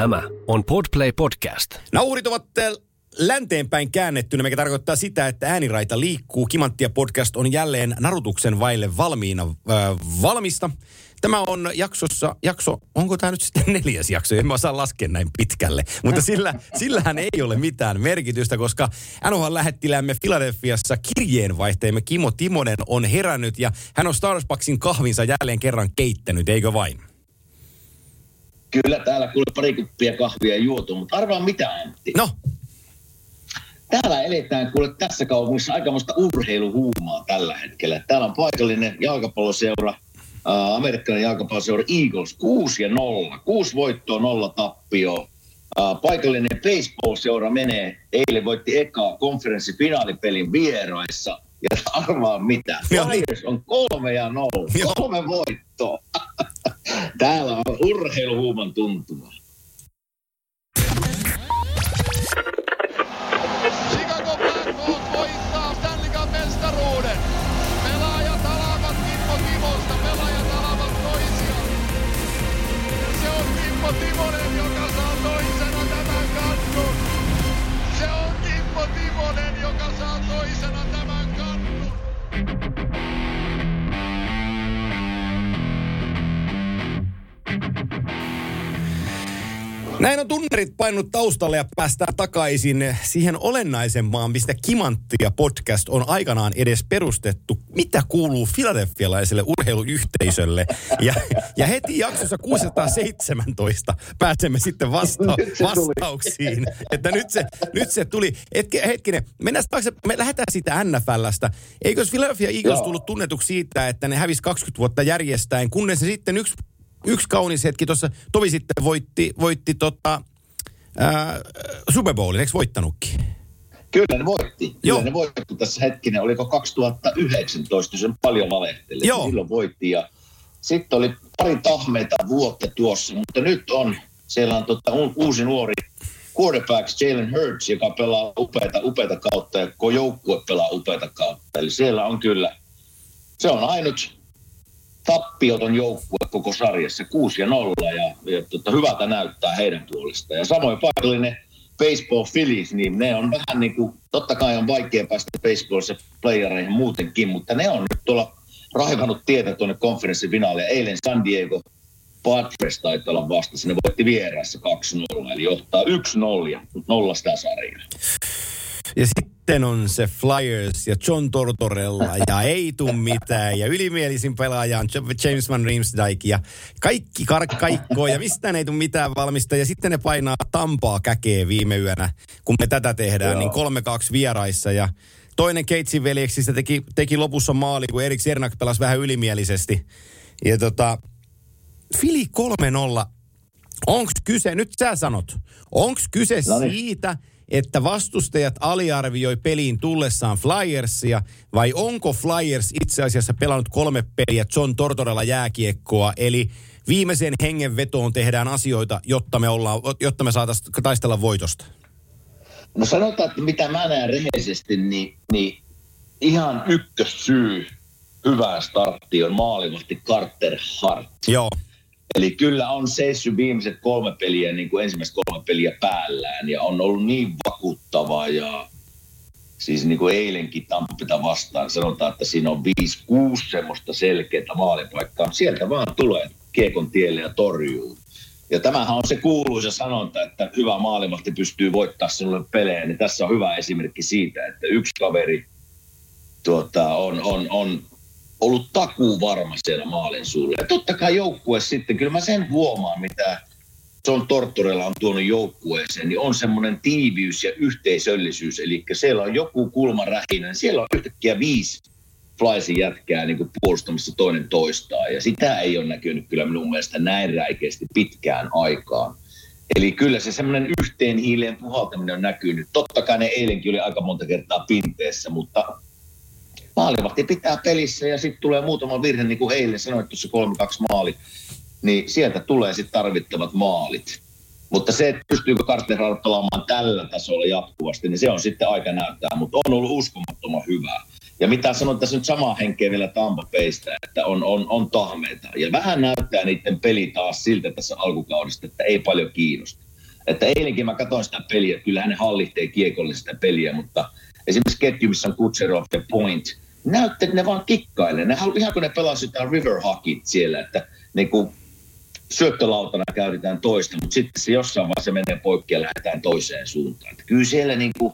Tämä on Podplay Podcast. Nauhurit ovat äh, länteenpäin käännettynä, mikä tarkoittaa sitä, että ääniraita liikkuu. Kimanttia podcast on jälleen narutuksen vaille valmiina äh, valmista. Tämä on jaksossa, jakso, onko tämä nyt sitten neljäs jakso? En mä osaa laskea näin pitkälle. Mutta sillä, sillähän ei ole mitään merkitystä, koska NHL-lähettiläämme Filadelfiassa kirjeenvaihteemme Kimo Timonen on herännyt ja hän on Starbucksin kahvinsa jälleen kerran keittänyt, eikö vain? Kyllä täällä kuule pari kuppia kahvia juotu, mutta arvaa mitä Antti. No, Täällä eletään kuule tässä kaupungissa aikamoista urheiluhuumaa tällä hetkellä. Täällä on paikallinen jalkapalloseura, äh, amerikkalainen jalkapalloseura Eagles 6 ja 0. 6 voittoa, 0 tappio. Äh, paikallinen baseball-seura menee, eilen voitti ekaa konferenssifinaalipelin vieraissa. Ja arvaa mitä. Flyers on kolme ja nolla. Kolme voittoa. Täällä on urheiluhuuman tuntuma. Timonen, joka saa toisena tämän. Se on Kimmo Timonen, joka saa toisena Näin on tunnerit painut taustalle ja päästään takaisin siihen olennaisempaan, mistä Kimanttia podcast on aikanaan edes perustettu. Mitä kuuluu filadelfialaiselle urheiluyhteisölle? Ja, ja heti jaksossa 617 pääsemme sitten vasta- vastauksiin. Että nyt se, nyt se tuli. Hetke, hetkinen, mennään taakse, me lähdetään siitä NFLstä. Eikös Philadelphia Eagles Joo. tullut tunnetuksi siitä, että ne hävisi 20 vuotta järjestäen, kunnes se sitten yksi yksi kaunis hetki tuossa tovi sitten voitti, voitti tota, ää, Super Bowlin, eikö voittanutkin? Kyllä ne voitti. Kyllä Joo. ne voitti tässä hetkinen. Oliko 2019, sen paljon valehteli. Joo. Silloin voitti ja sitten oli pari tahmeita vuotta tuossa, mutta nyt on, siellä on tota, uusi nuori quarterbacks Jalen Hurts, joka pelaa upeata, upeata kautta ja koko joukkue pelaa upeata kautta. Eli siellä on kyllä, se on ainut tappioton joukkue koko sarjassa, 6 ja 0 ja, ja tota, hyvältä näyttää heidän puolestaan. Ja samoin paikallinen baseball Phillies, niin ne on vähän niin kuin, totta kai on vaikea päästä baseballissa playereihin muutenkin, mutta ne on nyt tuolla raivannut tietä tuonne konferenssifinaaliin. Eilen San Diego Padres taitaa olla vastassa, ne voitti vieraassa 2-0, eli johtaa 1-0 ja nolla sitä sarjaa. Ja sitten on se Flyers ja John Tortorella ja ei tuu mitään. Ja ylimielisin pelaaja on James Van Riemsdyk ja kaikki karkkaikkoo ja mistään ei tuu mitään valmista. Ja sitten ne painaa Tampaa käkeen viime yönä, kun me tätä tehdään, niin 3-2 vieraissa. Ja toinen Keitsin veljeksistä teki, teki lopussa maali, kun Erik Sernak pelasi vähän ylimielisesti. Ja tota, Fili 3-0 Onko kyse, nyt sä sanot, onko kyse No niin. siitä, että vastustajat aliarvioi peliin tullessaan Flyersia, vai onko Flyers itse asiassa pelannut kolme peliä John Tortorella jääkiekkoa, eli viimeiseen hengenvetoon tehdään asioita, jotta me, ollaan, jotta me saataisiin taistella voitosta? No sanotaan, että mitä mä näen rehellisesti, niin, niin ihan ykkössyy hyvään starttiin on maalivahti Carter Hart. Joo. Eli kyllä on seissyt viimeiset kolme peliä, niin kuin ensimmäiset kolme peliä päällään ja on ollut niin vakuuttava ja siis niin kuin eilenkin Tampita vastaan sanotaan, että siinä on 5-6 semmoista selkeää maalipaikkaa. Sieltä vaan tulee kiekon tielle ja torjuu. Ja tämähän on se kuuluisa sanonta, että hyvä maalivahti pystyy voittaa sinulle pelejä, niin tässä on hyvä esimerkki siitä, että yksi kaveri tuota, on, on, on ollut takuu varma siellä maalin suulla. Ja totta kai joukkue sitten, kyllä mä sen huomaan, mitä John Tortorella on tuonut joukkueeseen, niin on semmoinen tiiviys ja yhteisöllisyys. Eli siellä on joku kulmarähinä, siellä on yhtäkkiä viisi Flysin jätkää niin kuin puolustamassa toinen toistaan. Ja sitä ei ole näkynyt kyllä minun mielestä näin räikeästi pitkään aikaan. Eli kyllä se semmoinen yhteen hiileen puhaltaminen on näkynyt. Totta kai ne eilenkin oli aika monta kertaa pinteessä, mutta maalivahti pitää pelissä ja sitten tulee muutama virhe, niin kuin eilen sanoit tuossa 3-2 maali, niin sieltä tulee sitten tarvittavat maalit. Mutta se, että pystyykö Carter pelaamaan tällä tasolla jatkuvasti, niin se on sitten aika näyttää, mutta on ollut uskomattoman hyvää. Ja mitä sanon tässä nyt samaa henkeä vielä Tampa Baystä, että on, on, on tahmeita. Ja vähän näyttää niiden peli taas siltä tässä alkukaudesta, että ei paljon kiinnosta. Että eilenkin mä katsoin sitä peliä, kyllä ne hallitsee kiekolle peliä, mutta esimerkiksi ketju, missä on Kutserov ja Point, näytti, että ne vaan kikkailee. Ne ihan kun ne pelasivat jotain river hockey siellä, että niin kuin syöttölautana käytetään toista, mutta sitten se jossain vaiheessa menee poikki ja lähdetään toiseen suuntaan. Että kyllä siellä niin kuin,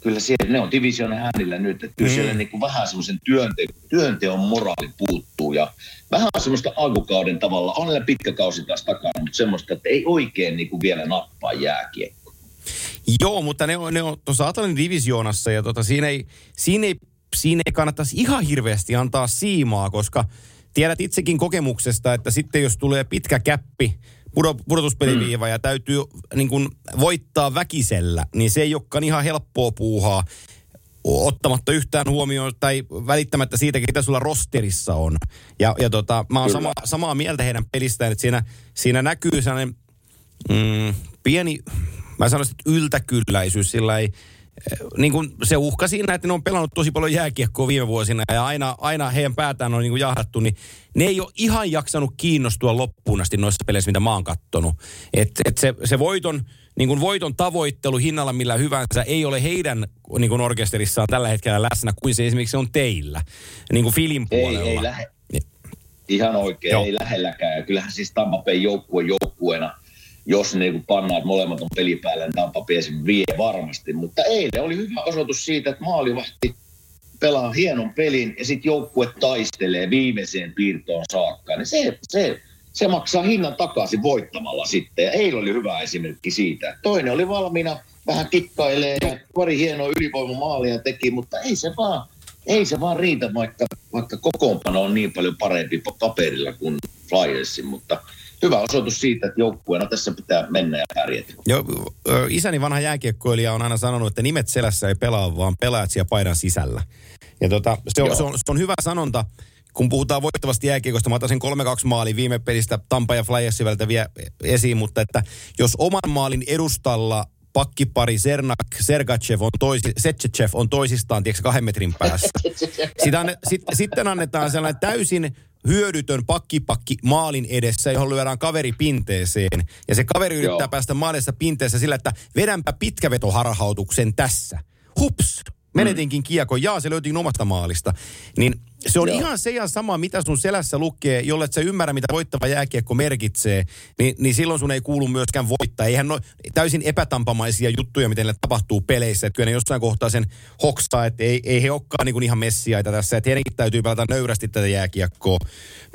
kyllä siellä, ne on divisionen äänillä nyt, että kyllä mm. siellä niin kuin vähän semmoisen työnte, työnteon moraali puuttuu ja vähän semmoista alkukauden tavalla, on pitkä kausi taas takana, mutta semmoista, että ei oikein niin kuin vielä nappaa jääkiekko. Joo, mutta ne on, ne on tuossa Atlantin divisioonassa ja tota, siinä, ei, siinä, ei, siinä ei kannattaisi ihan hirveästi antaa siimaa, koska tiedät itsekin kokemuksesta, että sitten jos tulee pitkä käppi, pudotuspeliviiva mm. ja täytyy niin kuin, voittaa väkisellä, niin se ei olekaan ihan helppoa puuhaa ottamatta yhtään huomioon tai välittämättä siitä, ketä sulla rosterissa on. Ja, ja tota, mä oon sama, samaa mieltä heidän pelistään, että siinä, siinä näkyy sellainen mm, pieni, mä sanoisin, että yltäkylläisyys, sillä ei, niin kuin se uhka siinä, että ne on pelannut tosi paljon jääkiekkoa viime vuosina ja aina, aina heidän päätään on niin kuin jahdattu, niin ne ei ole ihan jaksanut kiinnostua loppuun asti noissa peleissä, mitä mä oon kattonut. Et, et se, se voiton, niin kuin voiton tavoittelu hinnalla millä hyvänsä ei ole heidän niin kuin orkesterissaan tällä hetkellä läsnä kuin se esimerkiksi on teillä, niin kuin filin puolella. Ei, ei lähe. Niin. Ihan oikein, Joo. ei lähelläkään. Ja kyllähän siis Tampa joukkue joukkueena – jos niin pannaan, että molemmat on pelipäällä, niin Tampa Bay vie varmasti. Mutta eilen oli hyvä osoitus siitä, että maalivahti pelaa hienon pelin ja sitten joukkue taistelee viimeiseen piirtoon saakka. Niin se, se, se maksaa hinnan takaisin voittamalla sitten. Ja eilen oli hyvä esimerkki siitä. Toinen oli valmiina vähän kikkailee ja pari hienoa ylivoimamaalia teki, mutta ei se vaan, ei se vaan riitä, vaikka, vaikka kokoonpano on niin paljon parempi paperilla kuin Flyersin, mutta – hyvä osoitus siitä, että joukkueena tässä pitää mennä ja pärjätä. Joo, isäni vanha jääkiekkoilija on aina sanonut, että nimet selässä ei pelaa, vaan pelaat siellä paidan sisällä. Ja tota, se, on, se, on, se on hyvä sanonta, kun puhutaan voittavasti jääkiekosta, mä otan sen 3-2 maali viime pelistä Tampa ja Flyersin vielä esiin, mutta että jos oman maalin edustalla pakkipari Sernak, Sergachev on, toisi, on toisistaan, tiedätkö, kahden metrin päässä. Sitten, sit, sitten annetaan sellainen täysin hyödytön pakkipakki maalin edessä, johon lyödään kaveri pinteeseen. Ja se kaveri yrittää Joo. päästä maalissa pinteessä sillä, että vedänpä pitkävetoharhautuksen tässä. Hups, menetinkin kiekon. Jaa, se löytiin omasta maalista. Niin se on Joo. ihan se ja sama, mitä sun selässä lukee, jolle et sä ymmärrä, mitä voittava jääkiekko merkitsee, niin, niin silloin sun ei kuulu myöskään voittaa. Eihän no täysin epätampamaisia juttuja, miten ne tapahtuu peleissä. Että kyllä ne jossain kohtaa sen hoksaa, että ei, ei he olekaan niin kuin ihan messiaita tässä. Että heidänkin täytyy pelata nöyrästi tätä jääkiekkoa.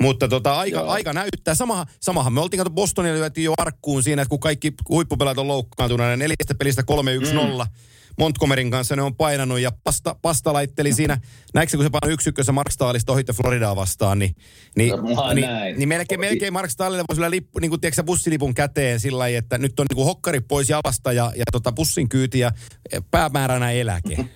Mutta tota, aika, aika näyttää. Samahan, samahan me oltiin, kato Bostonia lyötiin jo arkkuun siinä, että kun kaikki huippupelat on loukkaantuneet, neljästä pelistä 3-1-0. Mm Montgomeryn kanssa ne on painanut ja pasta, pasta laitteli siinä, näikö kun se painoi yksi ykkössä Mark Stahlista ohitte Floridaa vastaan, niin, niin, no, niin, niin melkein, melkein Mark Stahlille voisi olla lippu, niin kuin, tiedätkö, bussilipun käteen sillä lailla, että nyt on niin kuin hokkari pois jalasta ja, ja tota, bussin kyyti ja päämääränä eläke.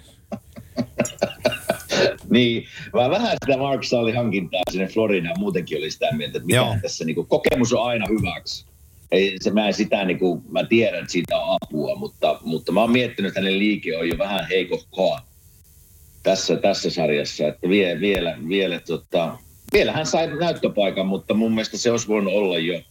niin, mä vähän sitä Mark Stahlin hankintaa sinne Floridaan muutenkin oli sitä mieltä, että mitä tässä niin kuin, kokemus on aina hyväksi ei, se, mä en sitä niin kuin, mä tiedän, että siitä on apua, mutta, mutta mä oon miettinyt, että hänen liike on jo vähän heikohkoa tässä, tässä sarjassa, että vie, vielä, vielä, tota, vielä hän sai näyttöpaikan, mutta mun mielestä se olisi voinut olla jo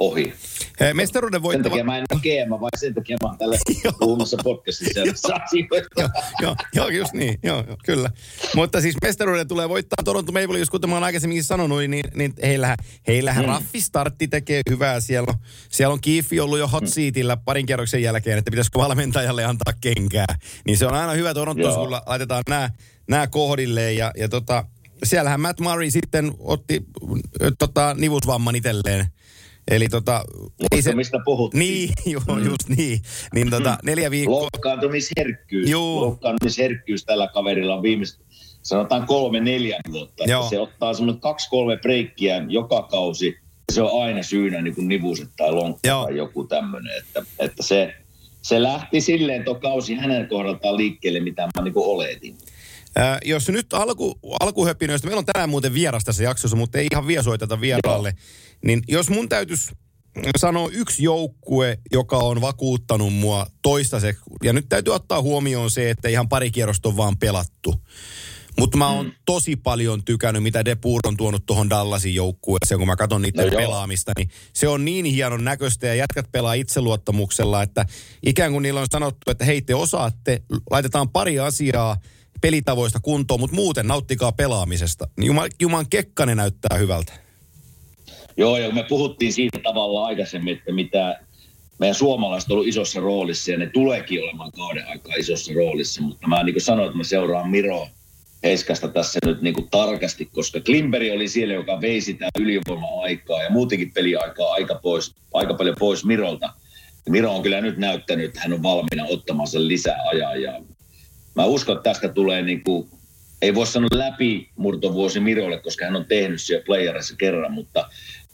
ohi. Hei, mestaruuden voittava... Sen takia mä en ole GM, vai sen takia mä oon tällä puhumassa podcastissa joo, joo, joo, just niin, joo, joo, kyllä. Mutta siis mestaruuden tulee voittaa Toronto Maple Leafs, kuten mä oon aikaisemminkin sanonut, niin, niin heillähän, heillähän mm. raffistartti tekee hyvää. Siellä on, siellä on Kiifi ollut jo hot mm. seatillä parin kierroksen jälkeen, että pitäisikö valmentajalle antaa kenkää. Niin se on aina hyvä Toronto, kun laitetaan nämä, nämä kohdilleen ja, ja tota, siellähän Matt Murray sitten otti tota, nivusvamman itselleen Eli tota... Ei se, mistä puhuttiin. Niin, joo, mm. just niin. Niin tota, neljä viikkoa... Loukkaantumisherkkyys. Joo. Loukkaantumisherkkyys tällä kaverilla on viimeistä, sanotaan kolme, neljä vuotta. Joo. Se ottaa semmoinen kaksi, kolme breikkiä joka kausi. Se on aina syynä niin kuin nivuset tai lonkka Joo. tai joku tämmöinen. Että, että se, se lähti silleen tuo kausi hänen kohdaltaan liikkeelle, mitä mä niin kuin oletin. Äh, jos nyt alku, alkuhöpinöistä, meillä on tänään muuten vieras tässä jaksossa, mutta ei ihan vielä soiteta vieraalle. Joo. Niin jos mun täytyisi sanoa yksi joukkue, joka on vakuuttanut mua toistaiseksi, ja nyt täytyy ottaa huomioon se, että ihan pari kierrosta on vaan pelattu. Mutta mä oon mm. tosi paljon tykännyt, mitä Depur on tuonut tuohon Dallasin joukkueeseen, kun mä katson niiden no pelaamista, niin se on niin hienon näköistä ja jätkät pelaa itseluottamuksella, että ikään kuin niillä on sanottu, että hei te osaatte, laitetaan pari asiaa pelitavoista kuntoon, mutta muuten nauttikaa pelaamisesta. Niin Juman, Juman Kekkanen näyttää hyvältä. Joo, ja me puhuttiin siitä tavalla aikaisemmin, että mitä meidän suomalaiset on ollut isossa roolissa ja ne tuleekin olemaan kauden aikaa isossa roolissa, mutta mä niin kuin sanoin, että mä seuraan Miro Heiskasta tässä nyt niin kuin tarkasti, koska Klimberi oli siellä, joka vei sitä ylivoima-aikaa ja muutenkin peliaikaa aika, pois, aika paljon pois Mirolta. Ja Miro on kyllä nyt näyttänyt, että hän on valmiina ottamaan sen lisää ajaa ja mä uskon, että tästä tulee niin kuin, ei voi sanoa läpi murtovuosi Mirolle, koska hän on tehnyt siellä playerissa kerran, mutta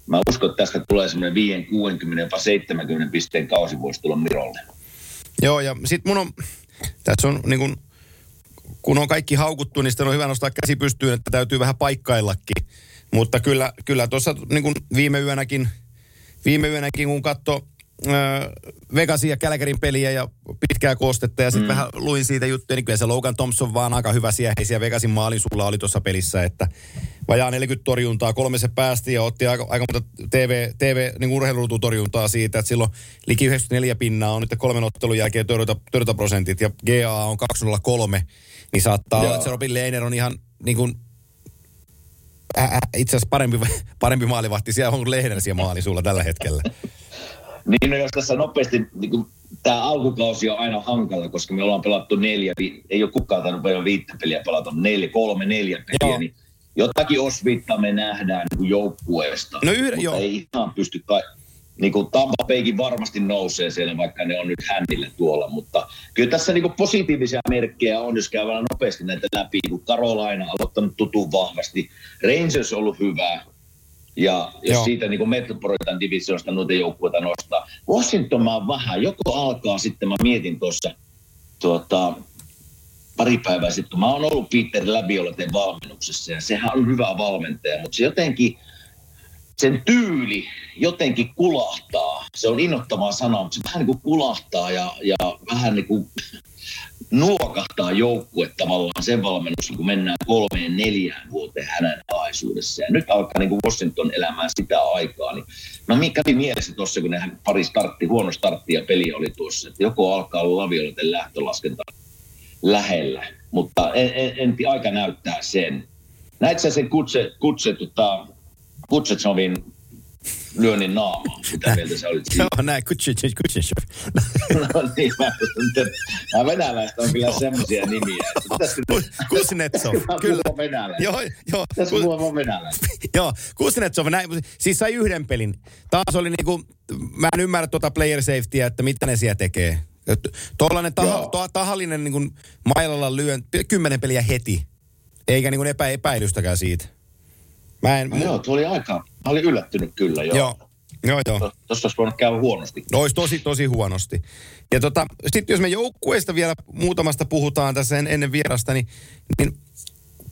mä uskon, että tästä tulee semmoinen 5, 60, jopa 70 pisteen kausi voisi tulla Mirolle. Joo, ja sitten mun on, tässä on niin kun, kun on kaikki haukuttu, niin sitten on hyvä nostaa käsi pystyyn, että täytyy vähän paikkaillakin. Mutta kyllä, kyllä tuossa niin viime yönäkin, viime yönäkin kun katsoi Vegasin ja Kälkärin peliä ja pitkää koostetta ja sitten mm. vähän luin siitä juttuja, niin kyllä se Logan Thompson vaan aika hyvä sieheisiä Vegasin maalin sulla oli tuossa pelissä, että vajaa 40 torjuntaa, kolme se päästi ja otti aika, aika monta TV, TV niin torjuntaa siitä, että silloin liki 94 pinnaa on nyt kolmen ottelun jälkeen torjunta, prosentit ja GA on 203, niin saattaa Joo. olla, että se Robin Leiner on ihan niin kuin itse asiassa parempi, parempi maalivahti siellä on kuin Lehner siellä maali sulla tällä hetkellä. Niin, no jos tässä nopeasti, niin kuin, tämä alkukausi on aina hankala, koska me ollaan pelattu neljä, ei ole kukaan tainnut paljon viittä peliä pelata, neljä, kolme, neljä peliä, joo. niin jotakin osviittaa me nähdään niin joukkueesta, no yhden, mutta joo. ei ihan pysty kai, niin kuin Tampa Baykin varmasti nousee siellä, vaikka ne on nyt händille tuolla, mutta kyllä tässä niin kuin positiivisia merkkejä on, jos käydään nopeasti näitä läpi, kun Karolaina aloittanut tutun vahvasti, Rangers on ollut hyvä, ja jos Joo. siitä niin Metropolitan Divisionista noita joukkueita nostaa. Washington mä vähän, joko alkaa sitten, mä mietin tuossa tuota, pari päivää sitten, mä oon ollut Peter Labiolaten valmennuksessa ja sehän on hyvä valmentaja, mutta se jotenkin, sen tyyli jotenkin kulahtaa. Se on innoittavaa sanaa, mutta se vähän niin kuin kulahtaa ja, ja vähän niin kuin nuokahtaa joukkue tavallaan sen valmennuksen, kun mennään kolmeen neljään vuoteen hänen alaisuudessa. Ja nyt alkaa niin kuin Washington elämään sitä aikaa. Niin mä kävi mielessä tuossa, kun ne pari startti, huono startti ja peli oli tuossa, että joko alkaa olla lavioloten lähtölaskenta lähellä. Mutta en, en, en, aika näyttää sen. Näit sä sen kutse, kutse tota, Kutsetsovin lyönnin naamaan. Mitä mieltä sä olit? Joo, näin, Kutsetsov. no niin, mä, mä venäläistä on kyllä semmoisia nimiä. Kuznetsov, kyllä. Joo, joo. Tässä venäläistä. Joo, Kuznetsov, näin, siis sai yhden pelin. Taas oli niinku, mä en ymmärrä tuota player safetyä, että mitä ne siellä tekee. Tuollainen taha, to, tahallinen niin kuin mailalla lyön kymmenen peliä heti. Eikä niin kuin epä, epäilystäkään siitä. Mä en, no, joo, tuo oli aika, mä olin yllättynyt kyllä, joo. Joo, joo. joo. Tuossa olisi voinut käydä huonosti. No, olisi tosi, tosi huonosti. Ja tota, sitten jos me joukkueesta vielä muutamasta puhutaan tässä en, ennen vierasta, niin, niin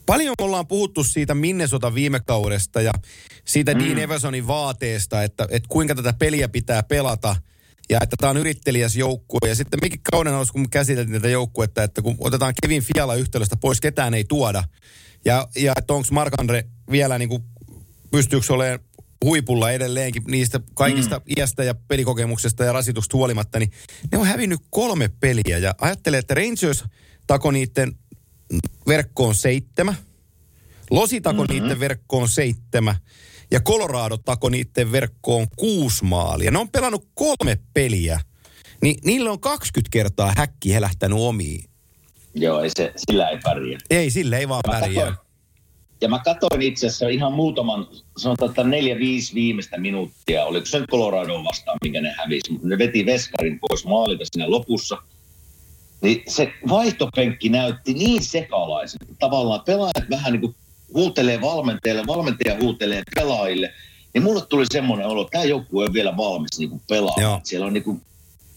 paljon ollaan puhuttu siitä Minnesota viime kaudesta ja siitä mm. Dean Eversonin vaateesta, että, että kuinka tätä peliä pitää pelata – ja että tämä on yrittelijäs joukkue. Ja sitten mikä kauden alussa, kun käsiteltiin tätä joukkuetta, että kun otetaan Kevin Fiala yhtälöstä pois, ketään ei tuoda. Ja, ja että onko Mark Andre vielä niin kuin, pystyykö olemaan huipulla edelleenkin niistä kaikista mm. iästä ja pelikokemuksesta ja rasituksesta huolimatta, niin ne on hävinnyt kolme peliä. Ja ajattelee, että Rangers tako niiden verkkoon seitsemän, Losi tako mm-hmm. niiden verkkoon seitsemän ja Colorado tako niiden verkkoon kuusi maalia. Ne on pelannut kolme peliä, niin niillä on 20 kertaa häkki helähtänyt omiin. Joo, ei se, sillä ei pärjää. Ei, sillä ei vaan ja pärjää. Katsoin, ja mä katsoin itse asiassa ihan muutaman, sanotaan, että neljä, viisi viimeistä minuuttia, oliko se Colorado vastaan, minkä ne hävisi, mutta ne veti Veskarin pois maalita siinä lopussa. Niin se vaihtopenkki näytti niin sekalaiselta. Tavallaan pelaajat vähän niin kuin huutelee valmentajille, valmentaja huutelee pelaajille, niin mulle tuli semmoinen olo, että tämä joukkue on vielä valmis niin pelaamaan. Siellä on niin kuin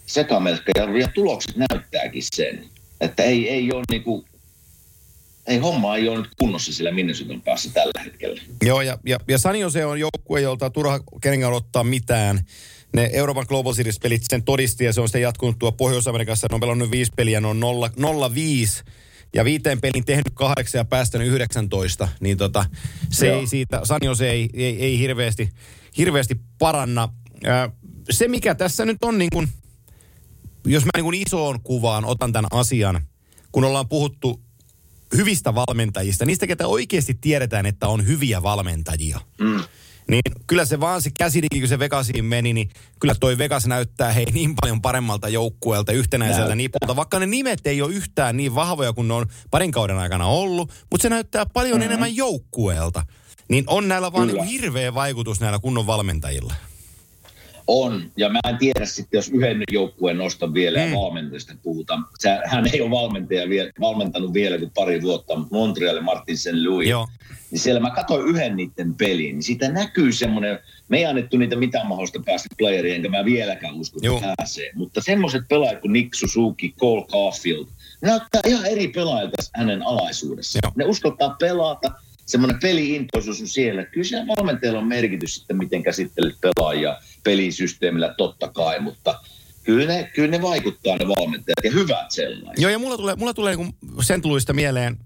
sekamelkkä ja, ja tulokset näyttääkin sen, että ei, ei ole niin kuin, ei homma ei ole nyt kunnossa sillä Minnesotan päässä tällä hetkellä. Joo, ja, ja, ja San Jose on joukkue, jolta turha kenenkään odottaa mitään. Ne Euroopan Global Series-pelit sen todisti, ja se on sitten jatkunut tuo Pohjois-Amerikassa. Ne on pelannut viisi peliä, ne on 0-5 ja viiteen pelin tehnyt kahdeksan ja päästänyt 19, niin tota, se Joo. ei siitä, Sanjo se ei, ei, ei hirveästi, hirveästi paranna. Se mikä tässä nyt on niin kuin, jos mä niin kuin isoon kuvaan otan tämän asian, kun ollaan puhuttu hyvistä valmentajista, niistä ketä oikeasti tiedetään, että on hyviä valmentajia. Mm. Niin kyllä se vaan se käsidigi, kun se Vegasiin meni, niin kyllä toi Vegas näyttää hei niin paljon paremmalta joukkueelta, yhtenäiseltä nipulta. Vaikka ne nimet ei ole yhtään niin vahvoja kuin ne on parin kauden aikana ollut, mutta se näyttää paljon mm-hmm. enemmän joukkueelta. Niin on näillä vaan niin hirveä vaikutus näillä kunnon valmentajilla. On, ja mä en tiedä sitten, jos yhden joukkueen nostan vielä Mm. ja valmentajista puhutaan. Sä, hän ei ole valmentaja vielä, valmentanut vielä kuin pari vuotta, mutta Montreal Martin St. Louis. Joo. Niin siellä mä katsoin yhden niiden pelin, niin siitä näkyy semmoinen, me ei annettu niitä mitään mahdollista päästä playeriin, enkä mä vieläkään usko, Joo. että pääsee. Mutta semmoiset pelaajat kuin Nick Suzuki, Cole Caulfield, ne näyttää ihan eri pelaajilta hänen alaisuudessaan. Joo. Ne uskaltaa pelata, semmoinen peli-intoisuus on siellä. Kyllä siellä valmentajalla on merkitys sitten, miten käsittelet pelaajia pelisysteemillä totta kai, mutta kyllä ne, kyllä ne vaikuttaa ne valmentajat ja hyvät sellaiset. Joo, ja mulla tulee, mulla tulee niin sen tuluista mieleen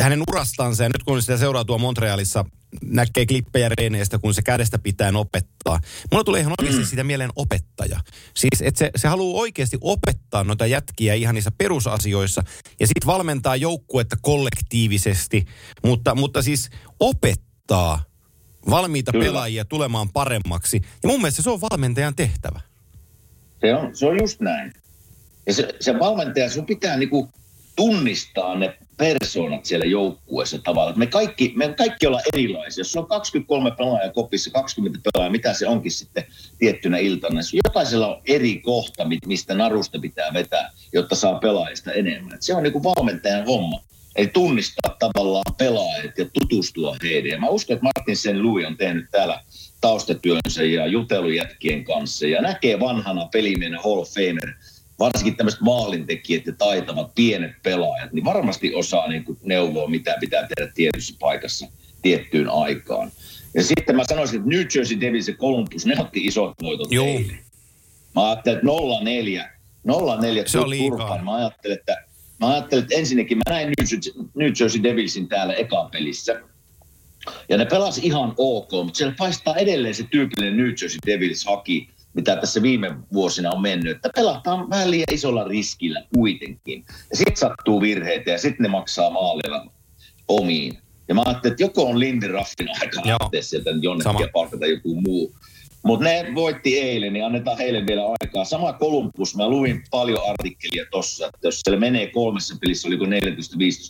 hänen urastansa, ja nyt kun sitä seuraa tuo Montrealissa, näkee klippejä reeneistä, kun se kädestä pitää opettaa. Mulla tulee ihan oikeasti siitä mieleen opettaja. Siis, että se, se haluaa oikeasti opettaa noita jätkiä ihan niissä perusasioissa, ja sitten valmentaa joukkuetta kollektiivisesti, mutta, mutta siis opettaa valmiita Kyllä. pelaajia tulemaan paremmaksi. Ja mun mielestä se on valmentajan tehtävä. Se on, se on just näin. Ja se, se valmentaja, sun pitää niinku tunnistaa ne persoonat siellä joukkueessa tavallaan. Me kaikki, me kaikki ollaan erilaisia. Jos on 23 pelaajaa kopissa, 20 pelaajaa, mitä se onkin sitten tiettynä iltana. Jokaisella on eri kohta, mi- mistä narusta pitää vetää, jotta saa pelaajista enemmän. Et se on niinku valmentajan homma. Eli tunnistaa tavallaan pelaajat ja tutustua heidän. Ja mä uskon, että Martin Sen Louis on tehnyt täällä taustatyönsä ja jutellut jätkien kanssa ja näkee vanhana pelimiehen Hall of Famer, varsinkin tämmöiset maalintekijät ja taitavat pienet pelaajat, niin varmasti osaa niin kuin neuvoa, mitä pitää tehdä tietyssä paikassa tiettyyn aikaan. Ja sitten mä sanoisin, että New Jersey Devils ja Columbus, ne otti isot voitot Joo. Mä ajattelin, että 0-4, 0-4 Se on liikaa. turpaan. Mä ajattelin, että, mä ajattelin, että ensinnäkin mä näin New Jersey, Devilsin täällä ekan pelissä. Ja ne pelasi ihan ok, mutta siellä paistaa edelleen se tyypillinen New Jersey Devils haki, mitä tässä viime vuosina on mennyt, että pelataan vähän liian isolla riskillä kuitenkin. Ja sitten sattuu virheitä ja sitten ne maksaa maalilla omiin. Ja mä ajattelin, että joko on Lindy Raffin aika lähteä sieltä jonnekin Sama. ja palkata joku muu. Mutta ne voitti eilen, niin annetaan heille vielä aikaa. Sama Columbus, mä luin paljon artikkelia tossa, että jos siellä menee kolmessa pelissä, oliko 14-15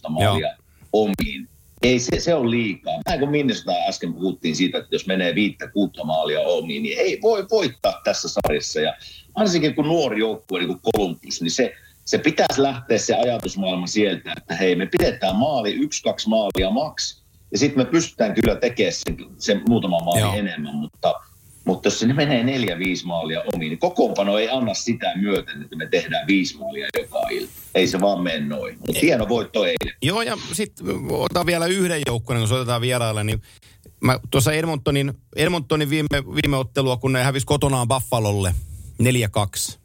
maalia omiin. Ei, se, se on liikaa. Vähän kuin Minnesota äsken puhuttiin siitä, että jos menee viittä, kuutta maalia omiin, niin ei voi voittaa tässä sarjassa. Ja varsinkin kun nuori joukkue, niin kuin Columbus, niin se, se pitäisi lähteä se ajatusmaailma sieltä, että hei, me pidetään maali, yksi, kaksi maalia maks, ja sitten me pystytään kyllä tekemään sen, sen muutama maali Joo. enemmän, mutta, mutta jos se menee neljä, viisi maalia omiin, niin kokoonpano ei anna sitä myöten, että me tehdään viisi maalia joka ilta. Ei se vaan mene noin. Mutta hieno voitto eilen. Joo, ja sitten otan vielä yhden joukkueen, kun soitetaan vieraille, niin mä tuossa Edmontonin, Edmontonin viime, viime ottelua, kun ne hävisi kotonaan Buffalolle 4-2,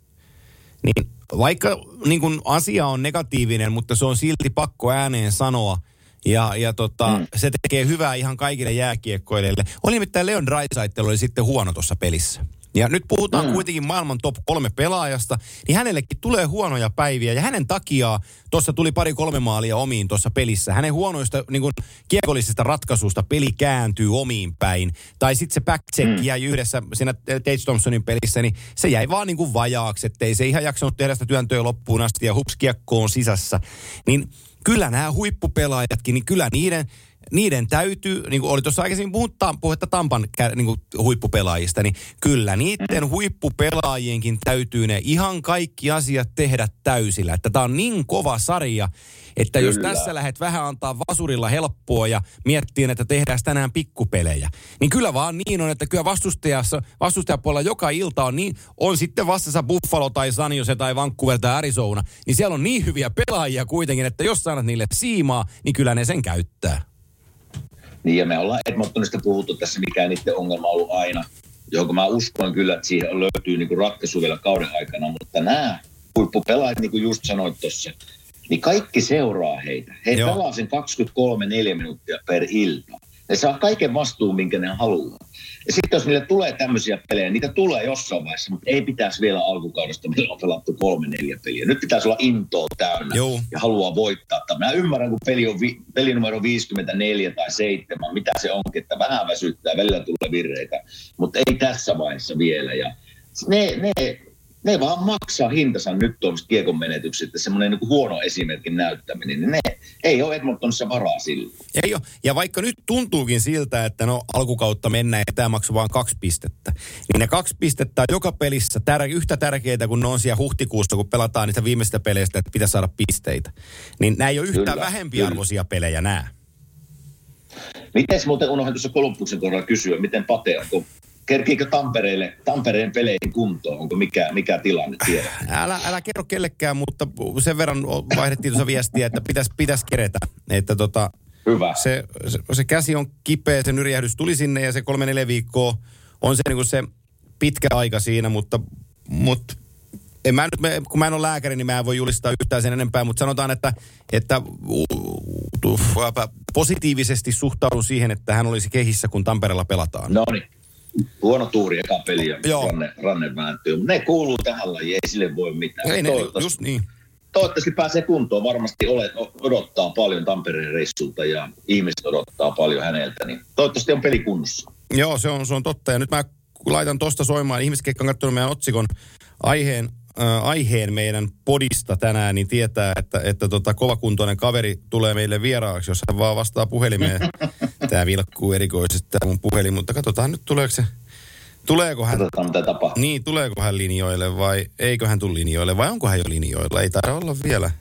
niin vaikka niin kun asia on negatiivinen, mutta se on silti pakko ääneen sanoa, ja, ja tota, mm. se tekee hyvää ihan kaikille jääkiekkoille. Oli nimittäin Leon Draisaitl oli sitten huono tuossa pelissä. Ja nyt puhutaan mm. kuitenkin maailman top kolme pelaajasta, niin hänellekin tulee huonoja päiviä. Ja hänen takiaan tuossa tuli pari kolme maalia omiin tuossa pelissä. Hänen huonoista niin kuin, kiekollisista ratkaisusta peli kääntyy omiin päin. Tai sitten se backcheck mm. jäi yhdessä siinä Tate Thompsonin pelissä, niin se jäi vaan niin kuin vajaaksi. Että ei se ihan jaksanut tehdä sitä työntöä loppuun asti ja hups kiekko on sisässä. Niin kyllä nämä huippupelaajatkin, niin kyllä niiden, niiden täytyy, niin kuin oli tuossa aikaisemmin puhuttaa, puhetta Tampan niin kuin huippupelaajista, niin kyllä niiden huippupelaajienkin täytyy ne ihan kaikki asiat tehdä täysillä. Että tämä on niin kova sarja, että jos Kyllä. tässä lähdet vähän antaa vasurilla helppoa ja miettii, että tehdään tänään pikkupelejä, niin kyllä vaan niin on, että kyllä vastustajassa, vastustajapuolella joka ilta on niin, on sitten vastassa Buffalo tai San Jose tai Vancouver tai Arizona, niin siellä on niin hyviä pelaajia kuitenkin, että jos saat niille siimaa, niin kyllä ne sen käyttää. Niin ja me ollaan Edmontonista puhuttu tässä, mikä niiden ongelma on ollut aina, johon mä uskon kyllä, että siihen löytyy niinku ratkaisu vielä kauden aikana, mutta nämä huippupelaajat, niin kuin just sanoit tuossa, niin kaikki seuraa heitä. He Joo. pelaa sen 23-4 minuuttia per ilta. Ne saa kaiken vastuun, minkä ne haluaa. Ja sitten jos niille tulee tämmöisiä pelejä, niitä tulee jossain vaiheessa, mutta ei pitäisi vielä alkukaudesta, meillä on pelattu kolme neljä peliä. Nyt pitäisi olla intoa täynnä Joo. ja haluaa voittaa. Mä ymmärrän, kun peli on vi, peli numero 54 tai 7, mitä se onkin, että vähän väsyttää, välillä tulee virreitä, mutta ei tässä vaiheessa vielä. Ja ne, ne, ne vaan maksaa hintansa nyt tuollaista kiekon menetykset, semmoinen niin huono esimerkin näyttäminen, niin ne ei ole Edmontonissa varaa sille. Ei ole. Ja vaikka nyt tuntuukin siltä, että no alkukautta mennään ja tämä maksoi vain kaksi pistettä, niin ne kaksi pistettä on joka pelissä tär- yhtä tärkeitä kuin ne on siellä huhtikuussa, kun pelataan niistä viimeisistä peleistä, että pitäisi saada pisteitä. Niin nämä ei ole yhtään Kyllä, vähempiarvoisia pelejä nämä. Miten muuten unohdin tuossa Kolumbuksen kohdalla kysyä, miten Pate on, kun kerkiikö Tampereelle, Tampereen peleihin kuntoon, onko mikä, mikä tilanne tiedä? Älä, älä kerro kellekään, mutta sen verran vaihdettiin tuossa viestiä, että pitäisi pitäis keretä. Että tota, Hyvä. se, se, se, käsi on kipeä, se nyrjähdys tuli sinne ja se kolme neljä viikkoa on se, niin kuin se pitkä aika siinä, mutta, mutta en mä nyt, kun mä en ole lääkäri, niin mä en voi julistaa yhtään sen enempää, mutta sanotaan, että, että positiivisesti suhtaudun siihen, että hän olisi kehissä, kun Tampereella pelataan. No niin. Huono tuuri eka peli ja Joo. ranne, ranne vääntyy. Mutta ne kuuluu tähän lajiin, ei sille voi mitään. Ei ne, toivottavasti, just niin. toivottavasti pääsee kuntoon. Varmasti olet, odottaa paljon Tampereen reissulta ja ihmiset odottaa paljon häneltä. Niin toivottavasti on peli kunnossa. Joo, se on, se on totta. Ja nyt mä laitan tosta soimaan. Ihmiset, jotka on katsonut meidän otsikon aiheen, äh, aiheen meidän podista tänään, niin tietää, että, että tota, kovakuntoinen kaveri tulee meille vieraaksi, jos hän vaan vastaa puhelimeen. Tämä vilkkuu erikoisesti tämä mun puhelin, mutta katsotaan nyt tuleeko se, tuleeko hän, Katsotaan mitä tapahtuu. niin tuleeko hän linjoille vai eikö hän tule linjoille vai onko hän jo linjoilla? Ei taida olla vielä.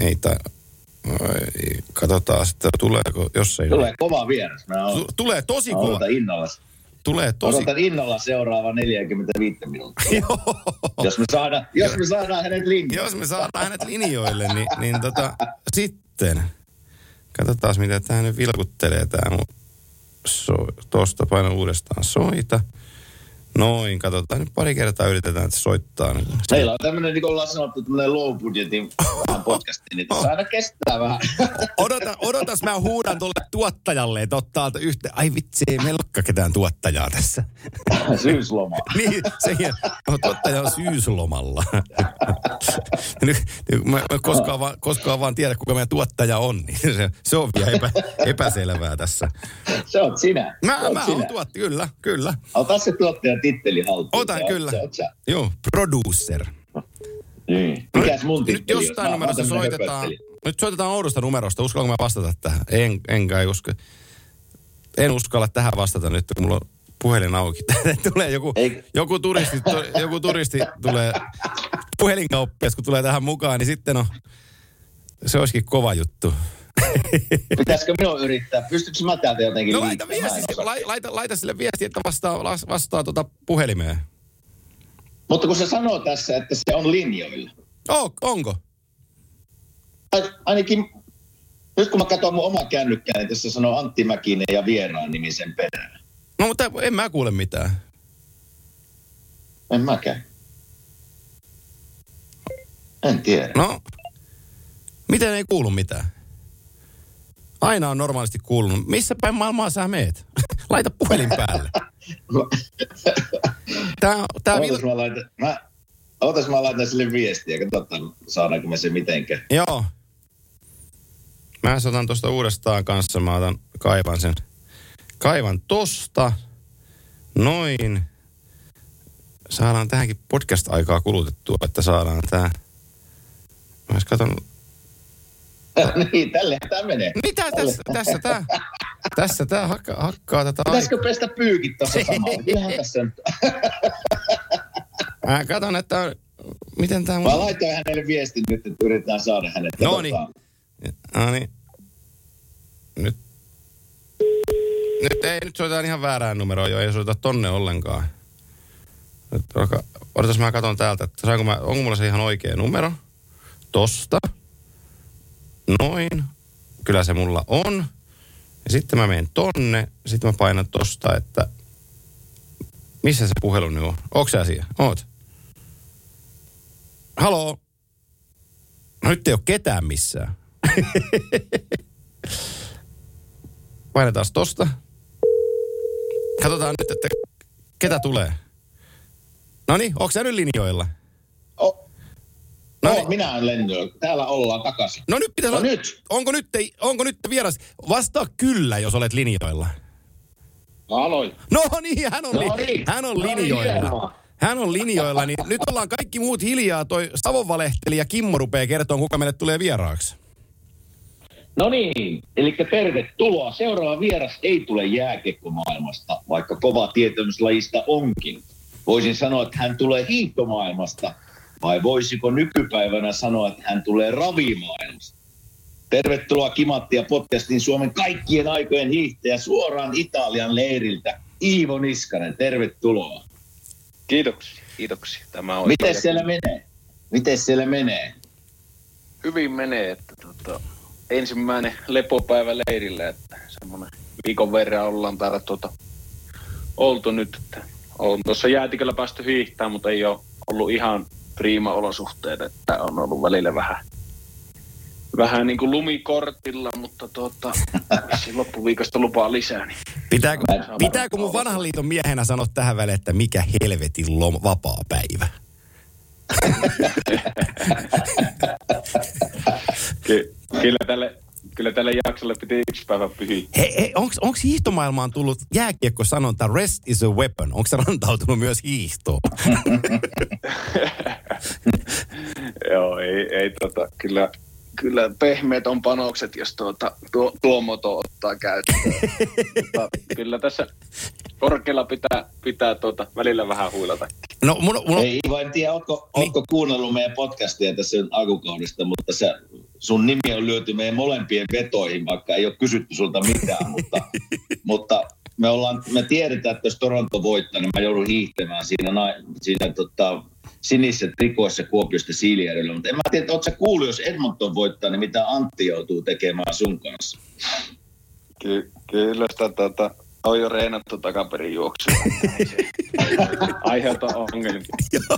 Ei ta... Katsotaan sitten, tuleeko, jos ei Tulee kova vieras. Mä oon, Tulee tosi mä kova. innolla, Tulee tosi... odotan innolla seuraava 45 minuuttia. Jos, me saadaan, jos me saadaan hänet linjaan. Jos me saadaan hänet linjoille, niin, niin tota, sitten. Katsotaan, mitä tämä nyt vilkuttelee tämä mun so, tosta paina uudestaan soita. Noin, katsotaan nyt pari kertaa yritetään, että soittaa. nyt. Meillä on tämmöinen, niin kuin ollaan sanottu, tämmöinen low budgetin podcasti, niin tässä aina kestää vähän. Odota, odotas, mä huudan tuolle tuottajalle, että ottaa yhtä. Ai vitsi, ei meillä olekaan ketään tuottajaa tässä. Syysloma. niin, se no, tuottaja on syyslomalla. nyt, nyt, mä, mä koskaan, vaan, koskaan vaan tiedä, kuka meidän tuottaja on, niin se, se on vielä epä, epäselvää tässä. Se on sinä. Mä, se mä sinä. oon tuottaja, kyllä, kyllä. Ota se tuottajan titteli haltuun. Otan kyllä. Sä. Joo, producer. Niin. Mikäs mun Nyt titteli on? jostain numerosta soitetaan. Nyt soitetaan oudosta numerosta. Uskallanko mä vastata tähän? En, enkä ei usko. En uskalla tähän vastata nyt, kun mulla on puhelin auki. tulee joku, Ei. joku, turisti, tu- joku turisti tulee puhelinkauppias, kun tulee tähän mukaan, niin sitten on, se olisikin kova juttu. Pitäisikö minun yrittää? Pystytkö mä täältä jotenkin No laita viesti, laita, laita, laita sille viesti, että vastaa, vastaa tuota puhelimeen. Mutta kun se sanoo tässä, että se on linjoilla. Oh, onko? Ainakin, nyt kun mä katson mun omaa kännykkää, niin tässä sanoo Antti Mäkinen ja vieraan nimisen perään. No mutta en mä kuule mitään. En mäkään. En tiedä. No, miten ei kuulu mitään? Aina on normaalisti kuulunut. Missä päin maailmaa sä meet? Laita puhelin päälle. Tää, tää vil... Ootas mä laitan, mä, ootas mä laitan sille viestiä, katsotaan saadaanko me se mitenkään. Joo. Mä otan tuosta uudestaan kanssa. Mä otan, kaivan sen. Kaivan tosta. Noin. Saadaan tähänkin podcast-aikaa kulutettua, että saadaan tää. Mä ois katon, niin, tälle tämä menee. mitä tässä, tässä tää, tässä tää hakka, hakkaa tätä aikaa. Pitäisikö pestä pyykit tuossa samalla? Kyllähän tässä nyt. Mä katon, että miten tää Mä mun... laitoin hänelle viestin nyt, että yritetään saada hänet. No niin. Katsotaan. No niin. Nyt. Nyt ei, nyt soitetaan ihan väärään numeroon jo, ei soita tonne ollenkaan. Nyt odotas mä katon täältä, että saanko mä, onko mulla se ihan oikea numero? Tosta. Noin. Kyllä se mulla on. Ja sitten mä menen tonne, sitten mä painan tosta, että missä se puhelu nyt on? Onko sä siellä? Oot. Haloo? No nyt ei ole ketään missään. Painetaan tosta. Katsotaan nyt, että ketä tulee. No niin, onko sä nyt linjoilla? Oh. No No, niin. minä olen lennoilla. Täällä ollaan takaisin. No nyt pitäisi No olla, nyt. Onko nyt, onko nyt vieras? Vastaa kyllä, jos olet linjoilla. Aloin. No niin, hän on, No li- niin. hän on No niin, linjoilla. hienoa. Hän on linjoilla, niin nyt ollaan kaikki muut hiljaa. Toi Savonvalehtelija Kimmo rupeaa kertoa, kuka meille tulee vieraaksi. No niin, eli tervetuloa. Seuraava vieras ei tule jääkiekkomaailmasta, vaikka kova tietämyslajista onkin. Voisin sanoa, että hän tulee hiihtomaailmasta, vai voisiko nykypäivänä sanoa, että hän tulee ravimaailmasta? Tervetuloa Kimattia podcastin Suomen kaikkien aikojen hiihtäjä suoraan Italian leiriltä. Iivo Niskanen, tervetuloa. Kiitoksia, kiitoksia. Tämä on Miten siellä menee? Miten siellä menee? Hyvin menee, että tota, ensimmäinen lepopäivä leirillä, että semmoinen viikon verran ollaan täällä tota, oltu nyt, että on tuossa jäätiköllä päästy hiihtämään, mutta ei ole ollut ihan priima olosuhteet, että on ollut välillä vähän vähän niin kuin lumikortilla, mutta tuota, loppuviikosta lupaa lisää. Niin. Pitääkö, pitääkö mun vanhan liiton miehenä sanoa tähän väliin, että mikä helvetin lom, vapaa päivä? Ky- kyllä, tälle, kyllä tälle jaksolle piti yksi päivä pyhiä. Hei, hei onko hiihtomaailmaan tullut jääkiekko-sanonta rest is a weapon? Onko se rantautunut myös hiihtoon? Joo, ei, ei tota, kyllä, kyllä pehmeät on panokset, jos tuota, tuo, tuo moto ottaa käyttöön. Mutta kyllä tässä korkealla pitää, pitää tuota, välillä vähän huilata. No mun, mun, Ei en tiedä, ootko, Niin. ootko kuunnellut meidän podcastia tässä alkukaudesta, mutta sä, sun nimi on lyöty meidän molempien vetoihin, vaikka ei ole kysytty sulta mitään, mutta, mutta me, ollaan, me tiedetään, että jos Toronto voittaa, niin mä joudun hiihtämään siinä, na- siinä tota, sinisissä trikoissa Kuopiosta Siilijärjellä. Mutta en mä tiedä, ootko sä kuullut, jos Edmonton voittaa, niin mitä Antti joutuu tekemään sun kanssa? Ky, kyllä sitä tuota, on jo reenattu takaperin juoksua. Aiheuta ongelmia.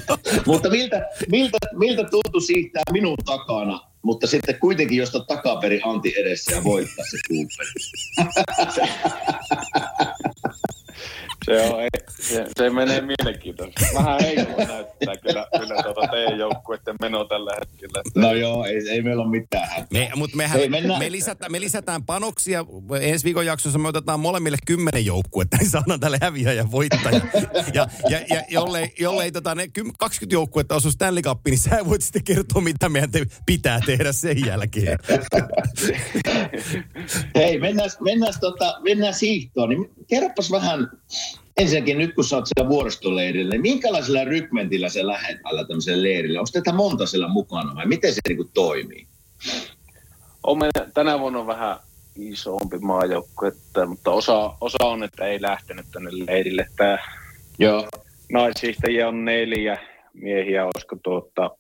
Mutta miltä, miltä, miltä tuntui siirtää minun takana, mutta sitten kuitenkin josta takaperi Antti edessä ja voittaa se Cooper. Se, on, ei, se, se menee mielenkiintoisesti. Vähän heikkoa näyttää kyllä, kyllä tuota teidän joukkueiden meno tällä hetkellä. No joo, ei, ei meillä ole mitään me, mutta mehän, mennään. me, lisätään, me lisätään panoksia. Ensi viikon jaksossa me otetaan molemmille kymmenen joukkuetta, niin saadaan tälle häviäjä ja voittaja. Ja, ja, ja jollei, jollei tota, ne kym- 20 joukkuetta osu Stanley Cup, niin sä voit sitten kertoa, mitä meidän te- pitää tehdä sen jälkeen. Hei, mennään, mennään, tota, mennään hiihtoon. Niin kerropas vähän, ensinnäkin nyt kun sä oot siellä vuoristoleirillä, niin minkälaisella rykmentillä sä lähdet tällä tämmöiselle leirille? Onko tätä monta siellä mukana vai miten se niinku toimii? On meillä tänä vuonna vähän isompi maajoukkue, että, mutta osa, osa on, että ei lähtenyt tänne leirille. Tämä Joo. naishiihtäjiä on neljä, miehiä olisiko tuota,